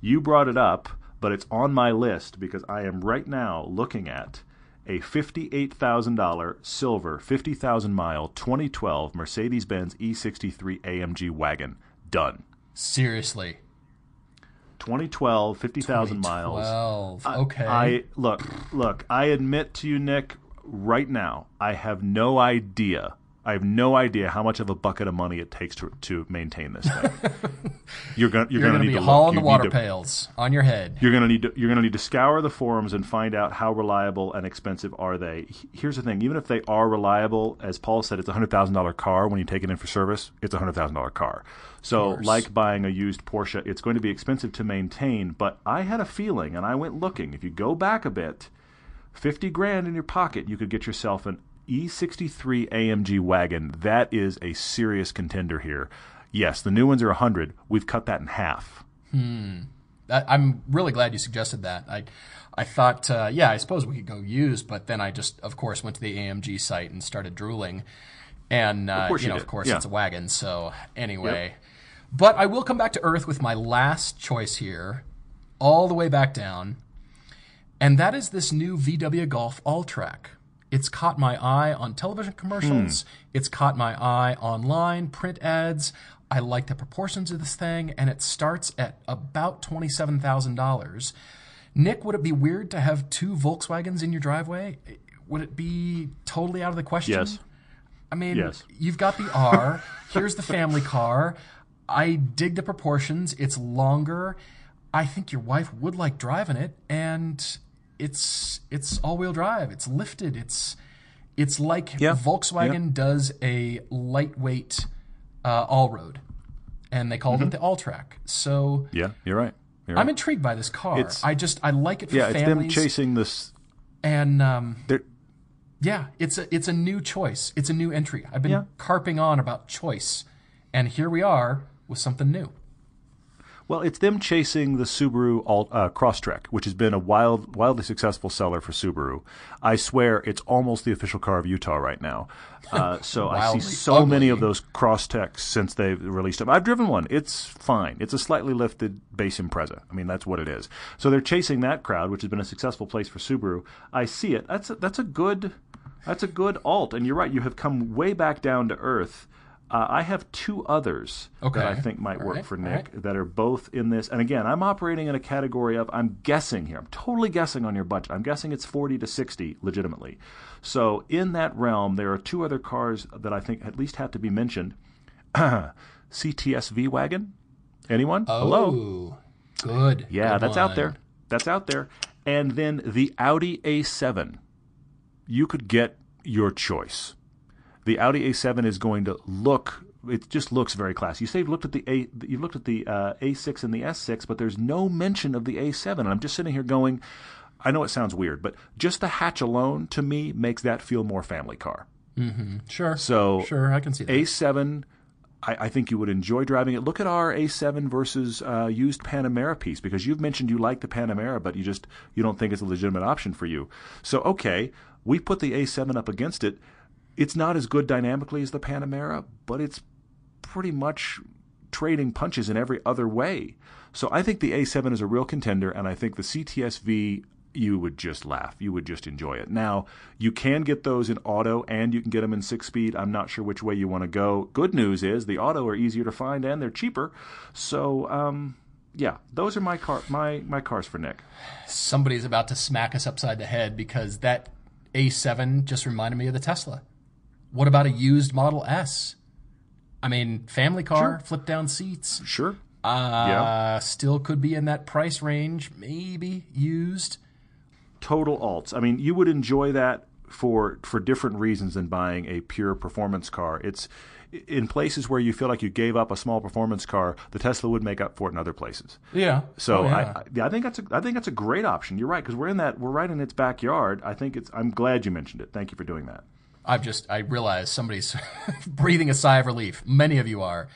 You brought it up, but it's on my list because I am right now looking at a $58,000 silver 50,000 mile 2012 Mercedes Benz E63 AMG wagon. Done. seriously, 2012, 50,000 miles. Okay. I look, look. I admit to you, Nick, right now, I have no idea. I have no idea how much of a bucket of money it takes to to maintain this thing. [LAUGHS] you're gonna you're, You're gonna going to need be to hauling the water to- pails on your head. You're gonna need to you're gonna need to scour the forums and find out how reliable and expensive are they. Here's the thing: even if they are reliable, as Paul said, it's a hundred thousand dollar car. When you take it in for service, it's a hundred thousand dollar car. So, like buying a used Porsche, it's going to be expensive to maintain. But I had a feeling, and I went looking. If you go back a bit, fifty grand in your pocket, you could get yourself an E63 AMG wagon. That is a serious contender here. Yes, the new ones are a hundred. We've cut that in half. Hmm. I'm really glad you suggested that. I, I thought, uh, yeah, I suppose we could go used, but then I just, of course, went to the AMG site and started drooling. And uh, you you know, did. of course, Yeah. it's a wagon. So anyway, but I will come back to Earth with my last choice here, all the way back down, and that is this new VW Golf All-Track. It's caught my eye on television commercials. Hmm. It's caught my eye online, print ads. I like the proportions of this thing, and it starts at about twenty-seven thousand dollars. Nick, would it be weird to have two Volkswagens in your driveway? Would it be totally out of the question? Yes. I mean, Yes. you've got the R. here's the family car. I dig the proportions. It's longer. I think your wife would like driving it, and it's it's all wheel drive. It's lifted. It's it's like Yeah. Volkswagen does a lightweight uh, all road, and they called it the All Track. So Yeah, you're right. You're. I'm intrigued by this car. It's- I just I like it for yeah, it's them chasing this. and um, They're, yeah, it's a it's a new choice. It's a new entry. I've been Yeah. carping on about choice, and here we are with something new. Well, it's them chasing the Subaru Alt, uh, Crosstrek, which has been a wild, wildly successful seller for Subaru. I swear, it's almost the official car of Utah right now. Uh, [LAUGHS] so I see so many of those Crosstreks since they've released them. I've driven one; it's fine. It's a slightly lifted base Impreza. I mean, that's what it is. So they're chasing that crowd, which has been a successful place for Subaru. I see it. That's a, that's a good. That's a good alt, and you're right. You have come way back down to earth. Uh, I have two others Okay. that I think might All work right, for Nick that are both in this. And again, I'm operating in a category of I'm guessing here. I'm totally guessing on your budget. I'm guessing it's 40 to 60 legitimately. So in that realm, there are two other cars that I think at least have to be mentioned. [CLEARS THROAT] CTS V wagon. Anyone? Hello. Oh, good. Yeah, good that's out there. That's out there. And then the Audi A7. You could get your choice. The Audi A7 is going to look. It just looks very classy. You say you've looked at the A, you've looked at the uh, A6 and the S6, but there's no mention of the A7. And I'm just sitting here going, I know it sounds weird, but just the hatch alone to me makes that feel more family car. Sure. So sure, I can see that. A7, I, I think you would enjoy driving it. Look at our A7 versus uh, used Panamera piece because you've mentioned you like the Panamera, but you just you don't think it's a legitimate option for you. So okay, we put the A7 up against it. It's not as good dynamically as the Panamera, but it's pretty much trading punches in every other way. So I think the A7 is a real contender, and I think the CTSV you would just laugh. You would just enjoy it. Now you can get those in auto, and you can get them in six speed. I'm not sure which way you want to go. Good news is the auto are easier to find and they're cheaper. So um, yeah, those are my car my my cars for Nick. Somebody's about to smack us upside the head because that A7 just reminded me of the Tesla. What about a used Model S? I mean, family car, flip down seats. Sure. Uh, Yeah. Still could be in that price range, maybe used. total alts. I mean, you would enjoy that for for different reasons than buying a pure performance car. It's in places where you feel like you gave up a small performance car, the Tesla would make up for it in other places. Yeah. So Oh, I, yeah. I, yeah, I think that's a, I think that's a great option. You're right because we're in that we're right in its backyard. I think it's. I'm glad you mentioned it. Thank you for doing that. I've just I realize somebody's [LAUGHS] breathing a sigh of relief. Many of you are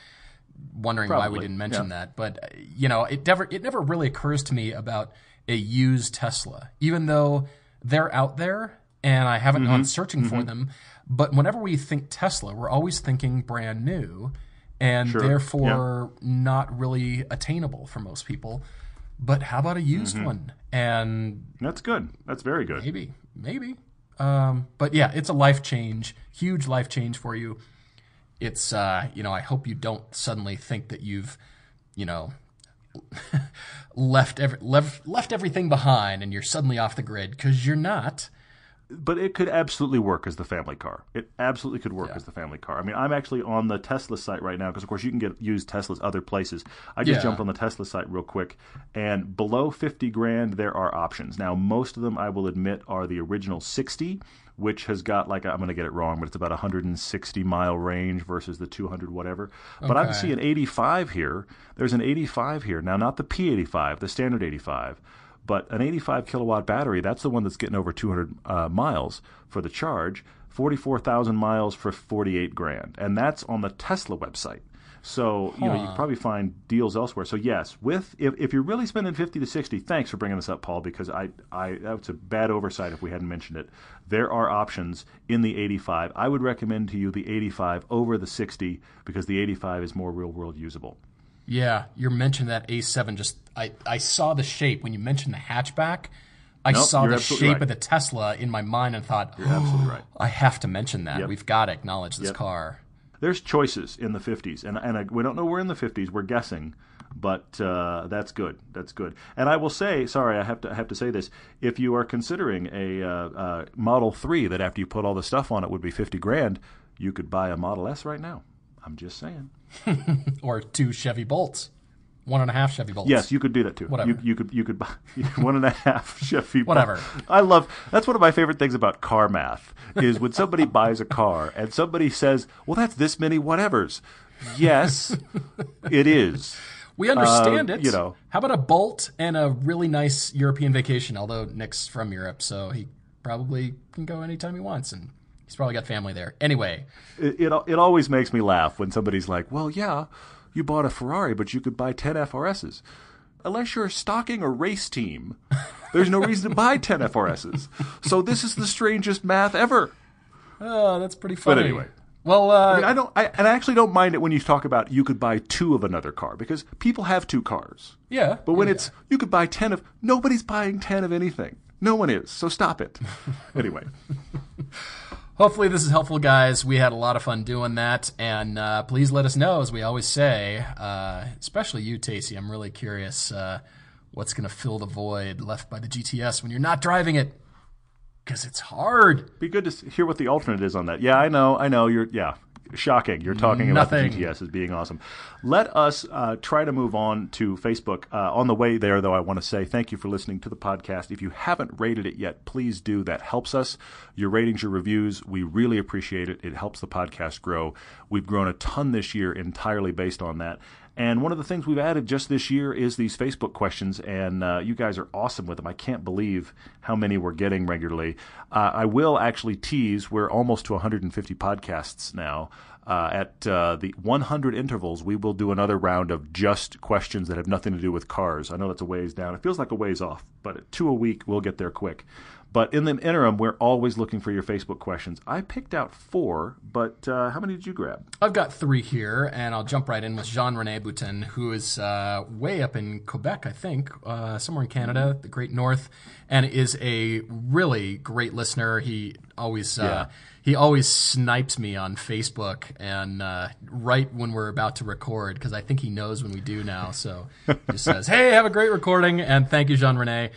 wondering why we didn't mention yeah. that, but uh, you know, it never it never really occurs to me about a used Tesla, even though they're out there and I haven't Mm-hmm. gone searching for them. But whenever we think Tesla, we're always thinking brand new and Sure. therefore not really attainable for most people. But how about a used Mm-hmm. one? And That's good. That's very good. maybe, maybe. Um, but yeah, it's a life change, huge life change for you. It's, uh, you know, I hope you don't suddenly think that you've, you know, [LAUGHS] left every, left left everything behind and you're suddenly off the grid because you're not. But it could absolutely work as the family car. It absolutely could work as the family car. I mean, I'm actually on the Tesla site right now because, of course, you can get use Teslas other places. I just Yeah. jumped on the Tesla site real quick, and below 50 grand, there are options. Now, most of them, I will admit, are the original 60, which has got like I'm going to get it wrong, but it's about 160 mile range versus the 200 whatever. But I Okay. see an 85 here. There's an 85 here now, not the P85, the standard 85. But an 85 kilowatt battery, that's the one that's getting over 200 uh, miles for the charge, 44,000 miles for 48 grand. And that's on the Tesla website. So, you know, you can probably find deals elsewhere. So, yes, with if, if you're really spending 50 to 60, thanks for bringing this up, Paul, because I, I that's a bad oversight if we hadn't mentioned it. There are options in the 85. I would recommend to you the 85 over the 60 because the 85 is more real world usable. Yeah, you mentioned that A7. Just I, I saw the shape when you mentioned the hatchback. I Nope, saw the shape right. of the Tesla in my mind and thought, You're absolutely right. I have to mention that. Yep. We've got to acknowledge this Yep. car. There's choices in the 50s, and and I, we don't know we're in the 50s. We're guessing, but uh, that's good. That's good. And I will say, sorry, I have to I have to say this: if you are considering a uh, uh, Model 3 that after you put all the stuff on it would be 50 grand, you could buy a Model S right now. I'm just saying. [LAUGHS] Or two Chevy Bolts, one and a half Chevy Bolts. Yes, you could do that too. Whatever. You, you could you could buy [LAUGHS] one and a half [LAUGHS] Chevy. Whatever. I love that's one of my favorite things about car math is when somebody buys a car and somebody says, "Well, that's this many whatevers." Yes, it is. we understand uh, it. you know. how about a Bolt and a really nice European vacation? Although Nick's from Europe, so he probably can go anytime he wants, and he's probably got family there. Anyway, It, it it always makes me laugh when somebody's like, "Well, yeah, you bought a Ferrari, but you could buy 10 FRSs." Unless you're stocking a race team, there's no reason to buy 10 FRSs. So this is the strangest math ever. oh, that's pretty funny. But anyway. well, uh, I mean, I don't, I, and I actually don't mind it when you talk about you could buy two of another car because people have two cars. yeah. But when yeah. it's you could buy ten of, nobody's buying ten of anything. No one is. So stop it. [LAUGHS] anyway, Hopefully, this is helpful, guys. We had a lot of fun doing that, and uh, please let us know, as we always say, uh, especially you, Tacy. I'm really curious uh, what's going to fill the void left by the GTS when you're not driving it, because it's hard. be good to hear what the alternate is on that. Yeah, I know. I know. You're yeah. Shocking. You're talking Nothing. about the GTS as being awesome. Let us uh, try to move on to Facebook. Uh, on the way there, though, I want to say thank you for listening to the podcast. If you haven't rated it yet, please do. That helps us. Your ratings, your reviews, we really appreciate it. It helps the podcast grow. We've grown a ton this year entirely based on that. And one of the things we've added just this year is these Facebook questions, and uh, you guys are awesome with them. I can't believe how many we're getting regularly. Uh, I will actually tease we're almost to 150 podcasts now. Uh, at uh, the 100 intervals, we will do another round of just questions that have nothing to do with cars. I know that's a ways down. It feels like a ways off, but at two a week, we'll get there quick. But in the interim, we're always looking for your Facebook questions. I picked out four, but uh, how many did you grab? I've got three here, and I'll jump right in with Jean Rene Boutin, who is uh, way up in Quebec, I think, uh, somewhere in Canada, the Great North, and is a really great listener. He always uh, he always snipes me on Facebook, and uh, right when we're about to record, because I think he knows when we do now. So he just says, "Hey, have a great recording," and thank you, Jean Rene.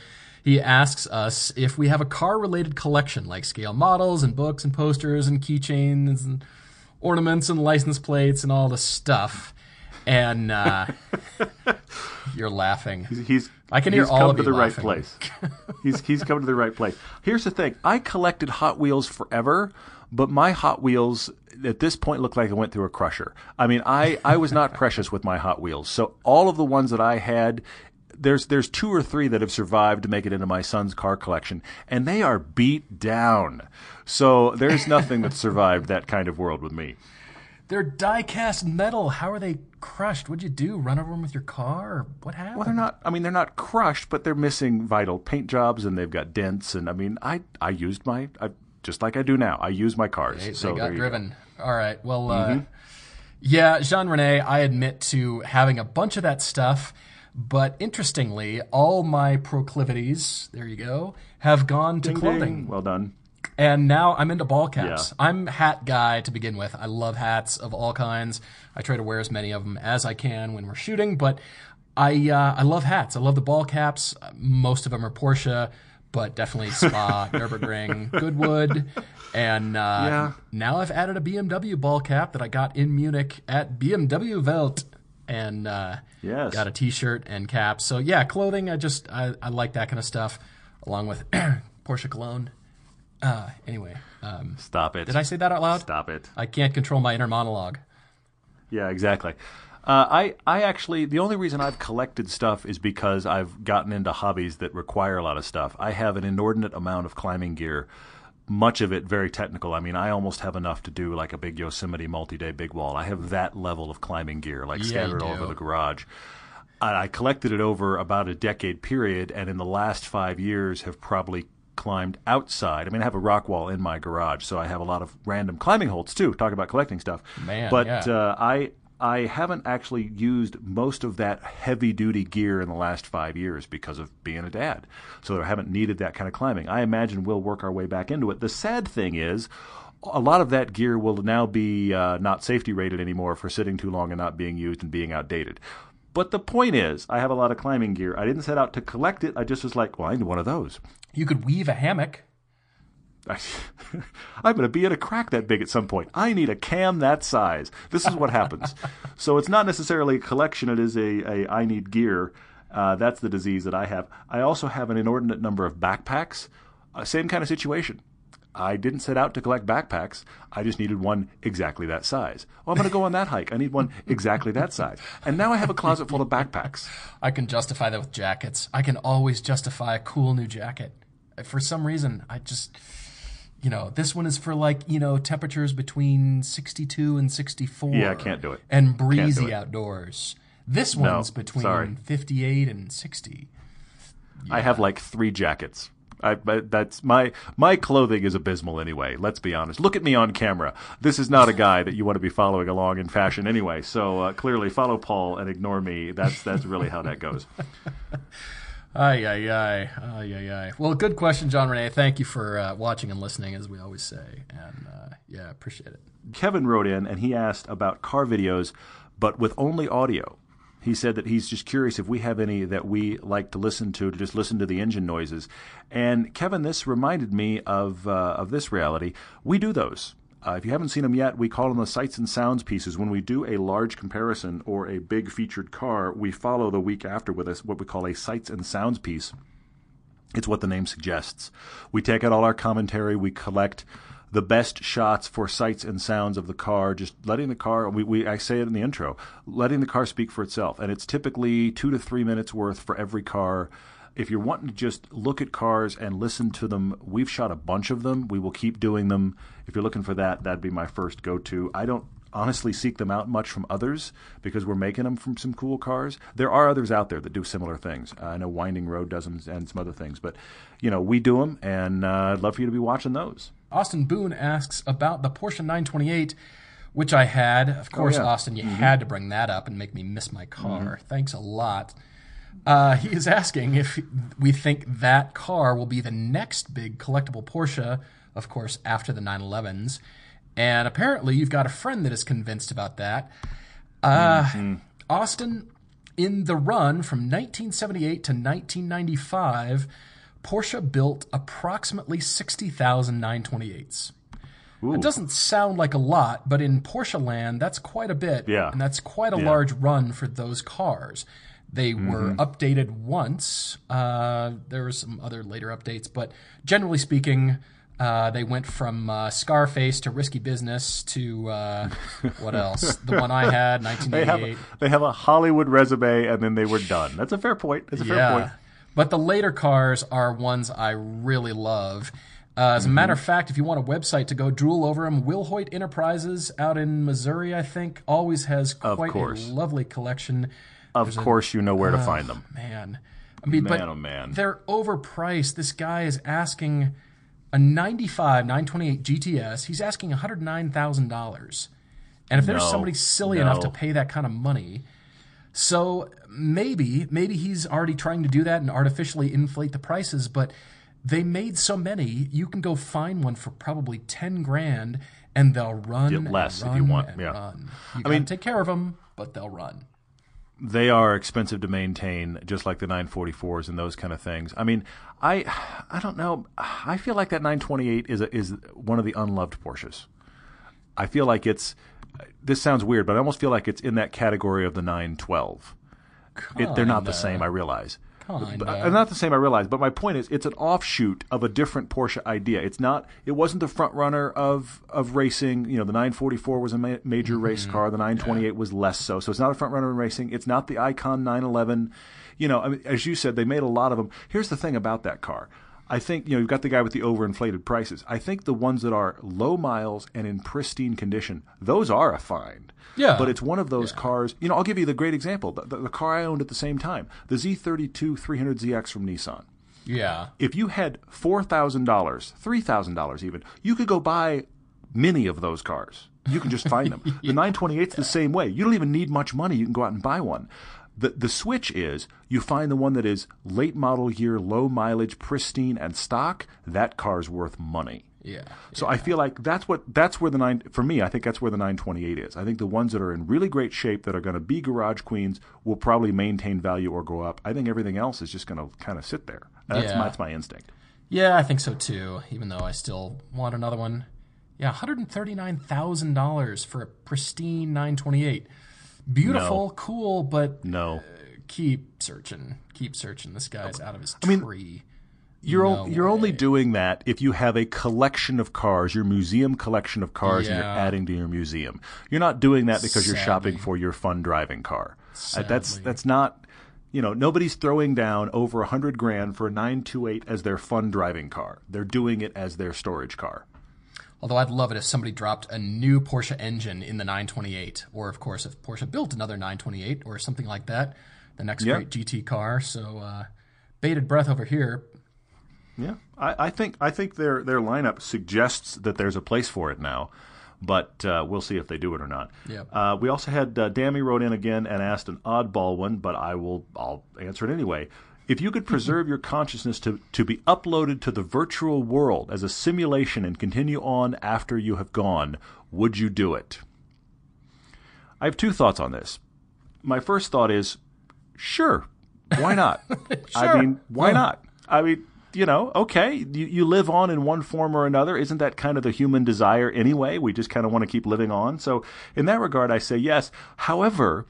He asks us if we have a car-related collection, like scale models and books and posters and keychains and ornaments and license plates and all the stuff. And uh, [LAUGHS] you're laughing. He's I can he's hear all come of to the laughing. right place. [LAUGHS] he's he's come to the right place. Here's the thing: I collected Hot Wheels forever, but my Hot Wheels at this point look like I went through a crusher. I mean, I I was not [LAUGHS] precious with my Hot Wheels, so all of the ones that I had. There's there's two or three that have survived to make it into my son's car collection, and they are beat down. So there's nothing that survived that kind of world with me. They're die-cast metal. How are they crushed? What'd you do? Run over them with your car? Or what happened? Well, they're not. I mean, they're not crushed, but they're missing vital paint jobs, and they've got dents. And I mean, I I used my I just like I do now. I use my cars. They, so they got you go. Mm-hmm. driven. All right. Well, uh, yeah, Jean Rene, I admit to having a bunch of that stuff, but interestingly, all my proclivities, there you go, have gone to Ding, clothing. ding. Well done. And now I'm into ball caps. Yeah. I'm hat guy to begin with. I love hats of all kinds. I try to wear as many of them as I can when we're shooting, but I uh, I love hats. I love the ball caps. Most of them are Porsche, but definitely Spa, [LAUGHS] Nurburgring, Goodwood, and uh, Yeah. now I've added a BMW ball cap that I got in Munich at BMW Welt, and uh, Yes. got a T-shirt and cap. So yeah, clothing. I just I, I like that kind of stuff, along with [CLEARS THROAT] Porsche cologne. Uh, anyway, um, Stop it. did I say that out loud? Stop it. I can't control my inner monologue. Yeah, exactly. Uh, I I actually the only reason I've collected stuff is because I've gotten into hobbies that require a lot of stuff. I have an inordinate amount of climbing gear, much of it very technical. I mean, I almost have enough to do like a big Yosemite multi-day big wall. I have that level of climbing gear, like Yeah, scattered all over the garage. I collected it over about a decade period, and in the last five years have probably climbed outside. I mean, I have a rock wall in my garage, so I have a lot of random climbing holds too. Talk about collecting stuff. Man, but yeah. uh, I I haven't actually used most of that heavy duty gear in the last five years because of being a dad. So I haven't needed that kind of climbing. I imagine we'll work our way back into it. The sad thing is. A lot of that gear will now be uh, not safety rated anymore for sitting too long and not being used and being outdated. But the point is, I have a lot of climbing gear. I didn't set out to collect it. I just was like, well, I need one of those. You could weave a hammock. [LAUGHS] I'm going to be at a crack that big at some point. I need a cam that size. This is what happens. [LAUGHS] so it's not necessarily a collection. It is a, a I need gear. Uh, that's the disease that I have. I also have an inordinate number of backpacks. Uh, same kind of situation. I didn't set out to collect backpacks. I just needed one exactly that size. Well, I'm going to go on that hike. I need one [LAUGHS] exactly that size. And now I have a closet full of backpacks. I can justify that with jackets. I can always justify a cool new jacket. For some reason, I just, you know, this one is for like, you know, temperatures between 62 and 64. Yeah, I can't do it. And breezy it. outdoors. This one's between sorry. 58 and 60. I have like three jackets. I, but that's my my clothing is abysmal anyway. Let's be honest. Look at me on camera. This is not a guy that you want to be following along in fashion anyway. So uh, clearly, follow Paul and ignore me. That's that's really how that goes. [LAUGHS] Ay, ay, ay. Ay, ay, ay. Well, good question, Jean Rene. Thank you for uh, watching and listening, as we always say. And uh, yeah, appreciate it. Kevin wrote in and he asked about car videos, but with only audio. He said that he's just curious if we have any that we like to listen to, to just listen to the engine noises. And Kevin, this reminded me of uh, of this reality. We do those. Uh, if you haven't seen them yet, we call them the sights and sounds pieces. When we do a large comparison or a big featured car, we follow the week after with us what we call a sights and sounds piece. It's what the name suggests. We take out all our commentary, we collect the best shots for sights and sounds of the car, just letting the car, we, we, I say it in the intro, letting the car speak for itself. And it's typically two to three minutes worth for every car. If you're wanting to just look at cars and listen to them, we've shot a bunch of them. We will keep doing them. If you're looking for that, that'd be my first go to. I don't honestly seek them out much from others because we're making them from some cool cars. There are others out there that do similar things. Uh, I know Winding Road does them and some other things, but you know we do them, and uh, I'd love for you to be watching those. Austin Boone asks about the Porsche 928, which I had. Of course, yeah. Austin, you had to bring that up and make me miss my car. Thanks a lot. Uh, he is asking if we think that car will be the next big collectible Porsche, of course, after the 911s. And apparently, you've got a friend that is convinced about that. Uh, Austin, in the run from 1978 to 1995, Porsche built approximately 60,000 928s. It doesn't sound like a lot, but in Porsche land, that's quite a bit. Yeah. And that's quite a Yeah. large run for those cars. They were updated once. Uh, there were some other later updates, but generally speaking, uh, they went from uh, Scarface to Risky Business to uh, what else? The one I had, [LAUGHS] They 1988. have they have a Hollywood resume, and then they were done. That's a fair point. That's a fair point. But the later cars are ones I really love. Uh, as a matter Mm-hmm. of fact, if you want a website to go drool over them, Will Hoyt Enterprises out in Missouri, I think, always has quite a lovely collection. Of course, you know where to find them. Man, I mean, Man, but oh man. they're overpriced. This guy is asking a 95 928 GTS. He's asking $109,000. And if there's No, somebody silly enough to pay that kind of money, so maybe maybe he's already trying to do that and artificially inflate the prices, but they made so many, you can go find one for probably 10 grand and they'll run Yeah, and less if you want, yeah. run. You I mean- take care of them, but they'll run. They are expensive to maintain, just like the 944s and those kind of things. I mean, I I don't know. I feel like that 928 is a, is one of the unloved Porsches. I feel like it's. This sounds weird, but I almost feel like it's in that category of the 912. It, they're not the same. I realize. But- uh, not the same. I realize, but my point is, it's an offshoot of a different Porsche idea. It's not. It wasn't the front runner of of racing. You know, the 944 was a ma- major race car. The 928 was less so. So it's not a front runner in racing. It's not the Icon 911. You know, I mean, as you said, they made a lot of them. Here's the thing about that car. I think you know you've got the guy with the overinflated prices. I think the ones that are low miles and in pristine condition, those are a find. Yeah. But it's one of those cars. You know, I'll give you the great example. The, the, the car I owned at the same time, the Z32 300ZX from Nissan. Yeah. If you had four thousand dollars, three thousand dollars even, you could go buy many of those cars. You can just find them. [LAUGHS] The nine twenty eight 928's the same way. You don't even need much money. You can go out and buy one. The the switch is you find the one that is late model year, low mileage, pristine, and stock. That car's worth money. Yeah. So I feel like that's what that's where the nine for me. I think that's where the 928 is. I think the ones that are in really great shape that are going to be garage queens will probably maintain value or go up. I think everything else is just going to kind of sit there. That's Yeah. my, that's my instinct. Yeah, I think so too. Even though I still want another one. Yeah, one hundred and thirty nine thousand dollars for a pristine nine twenty eight. Beautiful, cool, but No. keep searching. Keep searching. This guy's out of his tree. I mean. You're No o- you're only doing that if you have a collection of cars, your museum collection of cars, and you're adding to your museum. You're not doing that because you're shopping for your fun driving car. Uh, that's that's not. You know, nobody's throwing down over a hundred grand for a 928 as their fun driving car. They're doing it as their storage car. Although I'd love it if somebody dropped a new Porsche engine in the 928, or of course if Porsche built another 928 or something like that, the next Yeah. great GT car. So uh, bated breath over here. Yeah, I, I think I think their their lineup suggests that there's a place for it now, but uh, we'll see if they do it or not. Yeah. Uh, we also had uh, Dammy wrote in again and asked an oddball one, but I will I'll answer it anyway. If you could preserve your consciousness to, to be uploaded to the virtual world as a simulation and continue on after you have gone, would you do it? I have two thoughts on this. My first thought is, sure, why not? [LAUGHS] I mean, why Yeah. not? I mean, you know, okay, you, you live on in one form or another. Isn't that kind of the human desire anyway? We just kind of want to keep living on. So, in that regard, I say yes. However,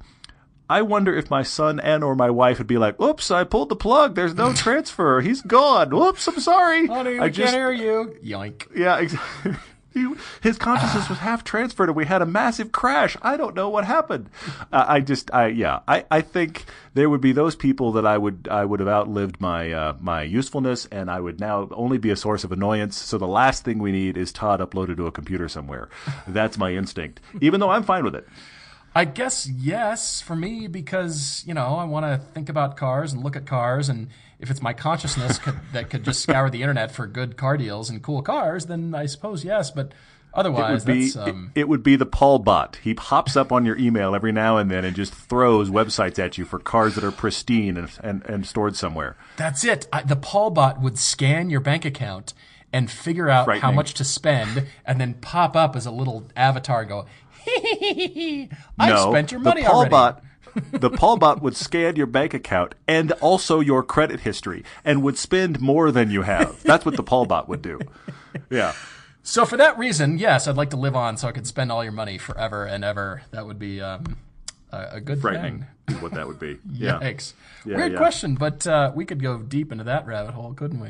I wonder if my son and or my wife would be like, "Oops, I pulled the plug. There's no [LAUGHS] transfer. He's gone. Whoops, I'm sorry." Honey, I I can't hear you. Yoink. yeah, exactly. [LAUGHS] He, his consciousness was half transferred, and we had a massive crash. I don't know what happened. Uh, I just, I yeah, I, I think there would be those people that I would I would have outlived my uh, my usefulness, and I would now only be a source of annoyance. So the last thing we need is Todd uploaded to a computer somewhere. That's my instinct, even though I'm fine with it. I guess yes for me because you know I want to think about cars and look at cars and if it's my consciousness could, [LAUGHS] that could just scour the internet for good car deals and cool cars, then I suppose yes. But otherwise It would be um, it, it would be the Paul bot. He pops up on your email every now and then and just throws websites at you for cars that are pristine and and, and stored somewhere. that's it. I, the Paul bot would scan your bank account and figure out how much to spend, and then pop up as a little avatar. Go, [LAUGHS] I no, spent your money [LAUGHS] the Paul already. Bot, the Paul bot would scan your bank account and also your credit history and would spend more than you have. That's what the Paul bot would do. Yeah. So for that reason, yes, I'd like to live on so I could spend all your money forever and ever. That would be um, a, a good Frightening thing. what that would be. Yeah. [LAUGHS] Yikes. Yeah, Weird yeah. question, but uh, we could go deep into that rabbit hole, couldn't we?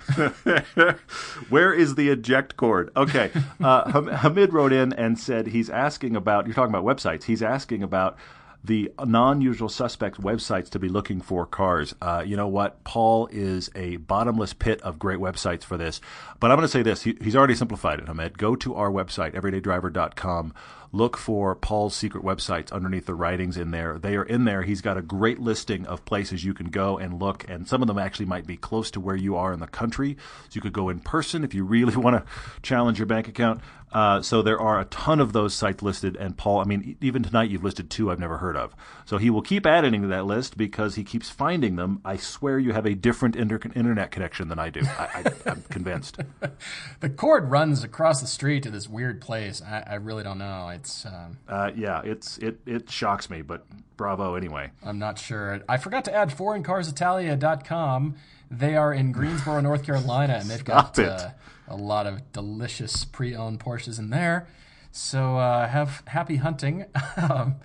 [LAUGHS] Where is the eject cord? Okay. Uh, Hamid wrote in and said he's asking about, you're talking about websites, he's asking about the non usual suspects websites to be looking for cars. Uh, you know what? Paul is a bottomless pit of great websites for this. But I'm going to say this he, he's already simplified it, Hamid. Go to our website, everydaydriver.com. look for Paul's secret websites underneath the writings in there. They are in there. He's got a great listing of places you can go and look, and some of them actually might be close to where you are in the country. So you could go in person if you really [LAUGHS] want to challenge your bank account. Uh, so there are a ton of those sites listed, and Paul, I mean, even tonight you've listed two I've never heard of. So he will keep adding to that list because he keeps finding them. I swear you have a different inter- internet connection than I do. I, I, I'm convinced. [LAUGHS] the cord runs across the street to this weird place. I, I really don't know. It's um, uh, yeah, it's it it shocks me, but bravo anyway. I'm not sure. I forgot to add foreigncarsitalia.com. They are in Greensboro, North Carolina, and they've got uh, a lot of delicious pre-owned Porsches in there. So uh, have happy hunting. [LAUGHS] Um,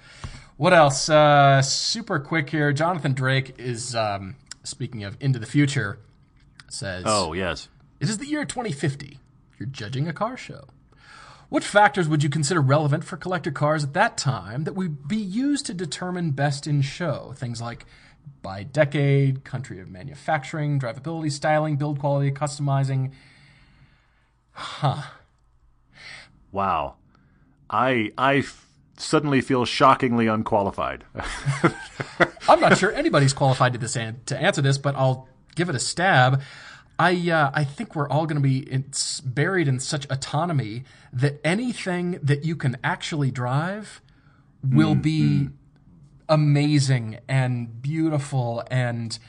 what else? Uh, super quick here. Jonathan Drake is um, speaking of into the future. Says, "Oh yes, it is the year 2050. You're judging a car show. What factors would you consider relevant for collector cars at that time that would be used to determine best in show? Things like by decade, country of manufacturing, drivability, styling, build quality, customizing." Huh. Wow. I I f- suddenly feel shockingly unqualified. [LAUGHS] I'm not sure anybody's qualified to this an- to answer this, but I'll give it a stab. I uh, I think we're all going to be in, buried in such autonomy that anything that you can actually drive will mm, be mm. amazing and beautiful and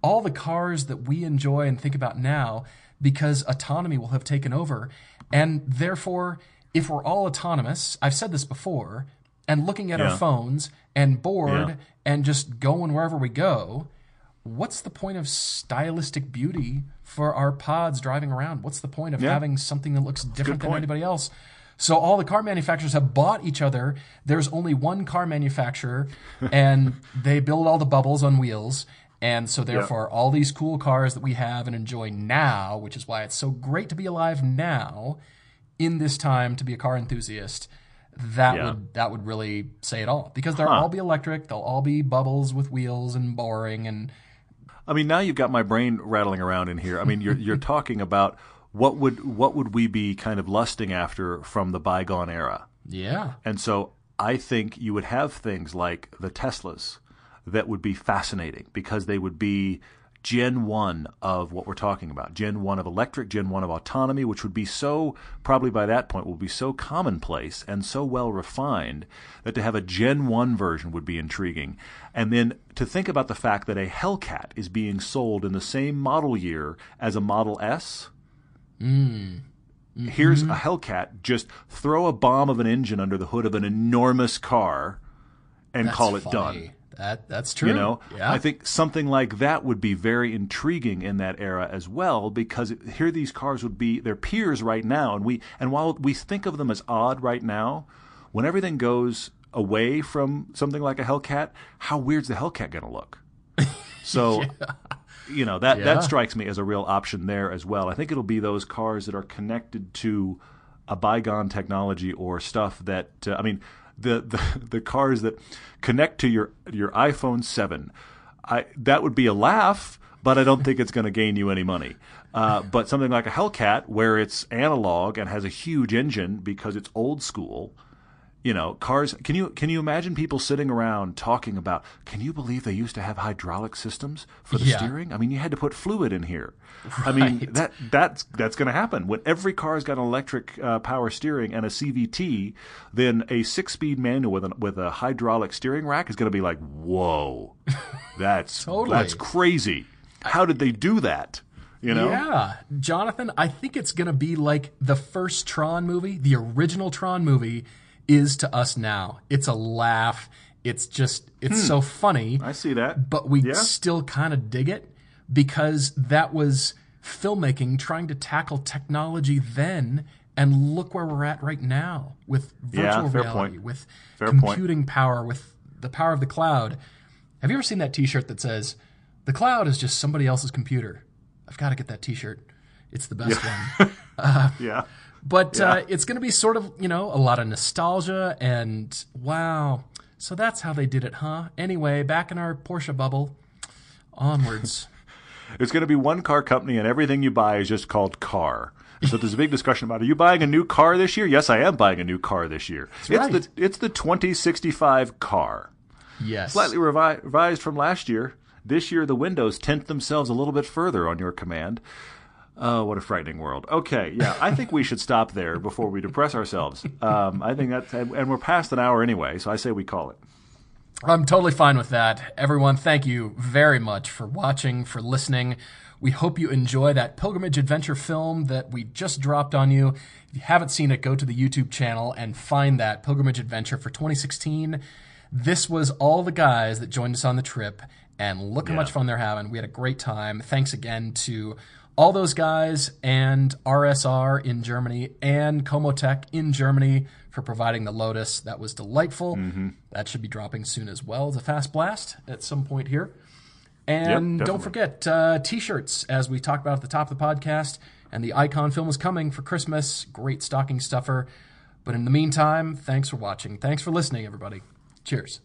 all the cars that we enjoy and think about now because autonomy will have taken over. And therefore, if we're all autonomous, I've said this before, and looking at yeah. our phones and bored yeah. and just going wherever we go, what's the point of stylistic beauty for our pods driving around? What's the point of yeah. having something that looks different than anybody else? So all the car manufacturers have bought each other. There's only one car manufacturer, [LAUGHS] and they build all the bubbles on wheels. And so, therefore, all these cool cars that we have and enjoy now, which is why it's so great to be alive now, in this time to be a car enthusiast, that yeah. would that would really say it all. Because they'll huh. all be electric, they'll all be bubbles with wheels and boring and. I mean, now you've got my brain rattling around in here. I mean, you're you're talking about what would what would we be kind of lusting after from the bygone era? Yeah. And so I think you would have things like the Teslas that would be fascinating because they would be Gen 1 of what we're talking about. Gen 1 of electric, Gen 1 of autonomy, which would be so, probably by that point, would be so commonplace and so well refined that to have a Gen 1 version would be intriguing. And then to think about the fact that a Hellcat is being sold in the same model year as a Model S. Mm. Mm-hmm. Here's a Hellcat, just throw a bomb of an engine under the hood of an enormous car and That's call it funny. done. That that's true. You know, yeah. I think something like that would be very intriguing in that era as well, because here these cars would be their peers right now, and we and while we think of them as odd right now, when everything goes away from something like a Hellcat, how weird's the Hellcat going to look? [LAUGHS] So. yeah. You know that yeah. that strikes me as a real option there as well. I think it'll be those cars that are connected to a bygone technology or stuff that uh, I mean, the, the the cars that connect to your your iPhone seven. I that would be a laugh, but I don't think it's going to gain you any money. Uh, but something like a Hellcat, where it's analog and has a huge engine because it's old school, you know, cars. Can you can you imagine people sitting around talking about? Can you believe they used to have hydraulic systems for the yeah. steering? I mean, you had to put fluid in here. Right. I mean, that that's that's going to happen when every car's got an electric uh, power steering and a CVT. Then a six-speed manual with an, with a hydraulic steering rack is going to be like, whoa, [LAUGHS] that's totally. that's crazy. How did they do that? You know? Yeah. Jonathan, I think it's going to be like the first Tron movie, the original Tron movie is to us now. It's a laugh. It's just it's hmm. so funny. I see that. But we yeah. still kind of dig it because that was filmmaking trying to tackle technology then and look where we're at right now with virtual yeah, reality, point. with fair computing point. power, with the power of the cloud. Have you ever seen that t-shirt that says the cloud is just somebody else's computer? I've got to get that t-shirt. It's the best yeah. one. [LAUGHS] Uh, yeah. But yeah. uh, it's going to be sort of, you know, a lot of nostalgia and wow. So that's how they did it, huh? Anyway, back in our Porsche bubble, onwards. [LAUGHS] it's going to be one car company, and everything you buy is just called car. So there's a big discussion about: Are you buying a new car this year? Yes, I am buying a new car this year. it's right. the it's the 2065 car, Yes. slightly revi- revised from last year. This year, the windows tint themselves a little bit further on your command. Oh, what a frightening world. Okay, yeah, I think we should stop there before we depress ourselves. Um, I think that's, and and we're past an hour anyway, so I say we call it. I'm totally fine with that. Everyone, thank you very much for watching, for listening. We hope you enjoy that pilgrimage adventure film that we just dropped on you. If you haven't seen it, go to the YouTube channel and find that pilgrimage adventure for 2016. This was all the guys that joined us on the trip, and look how much fun they're having. We had a great time. Thanks again to all those guys and RSR in Germany and Comotech in Germany for providing the Lotus. That was delightful. That should be dropping soon as well as a fast blast at some point here. And Yep, don't forget uh, t-shirts, as we talked about at the top of the podcast. And the Icon film is coming for Christmas. Great stocking stuffer. But in the meantime, thanks for watching. Thanks for listening, everybody. Cheers.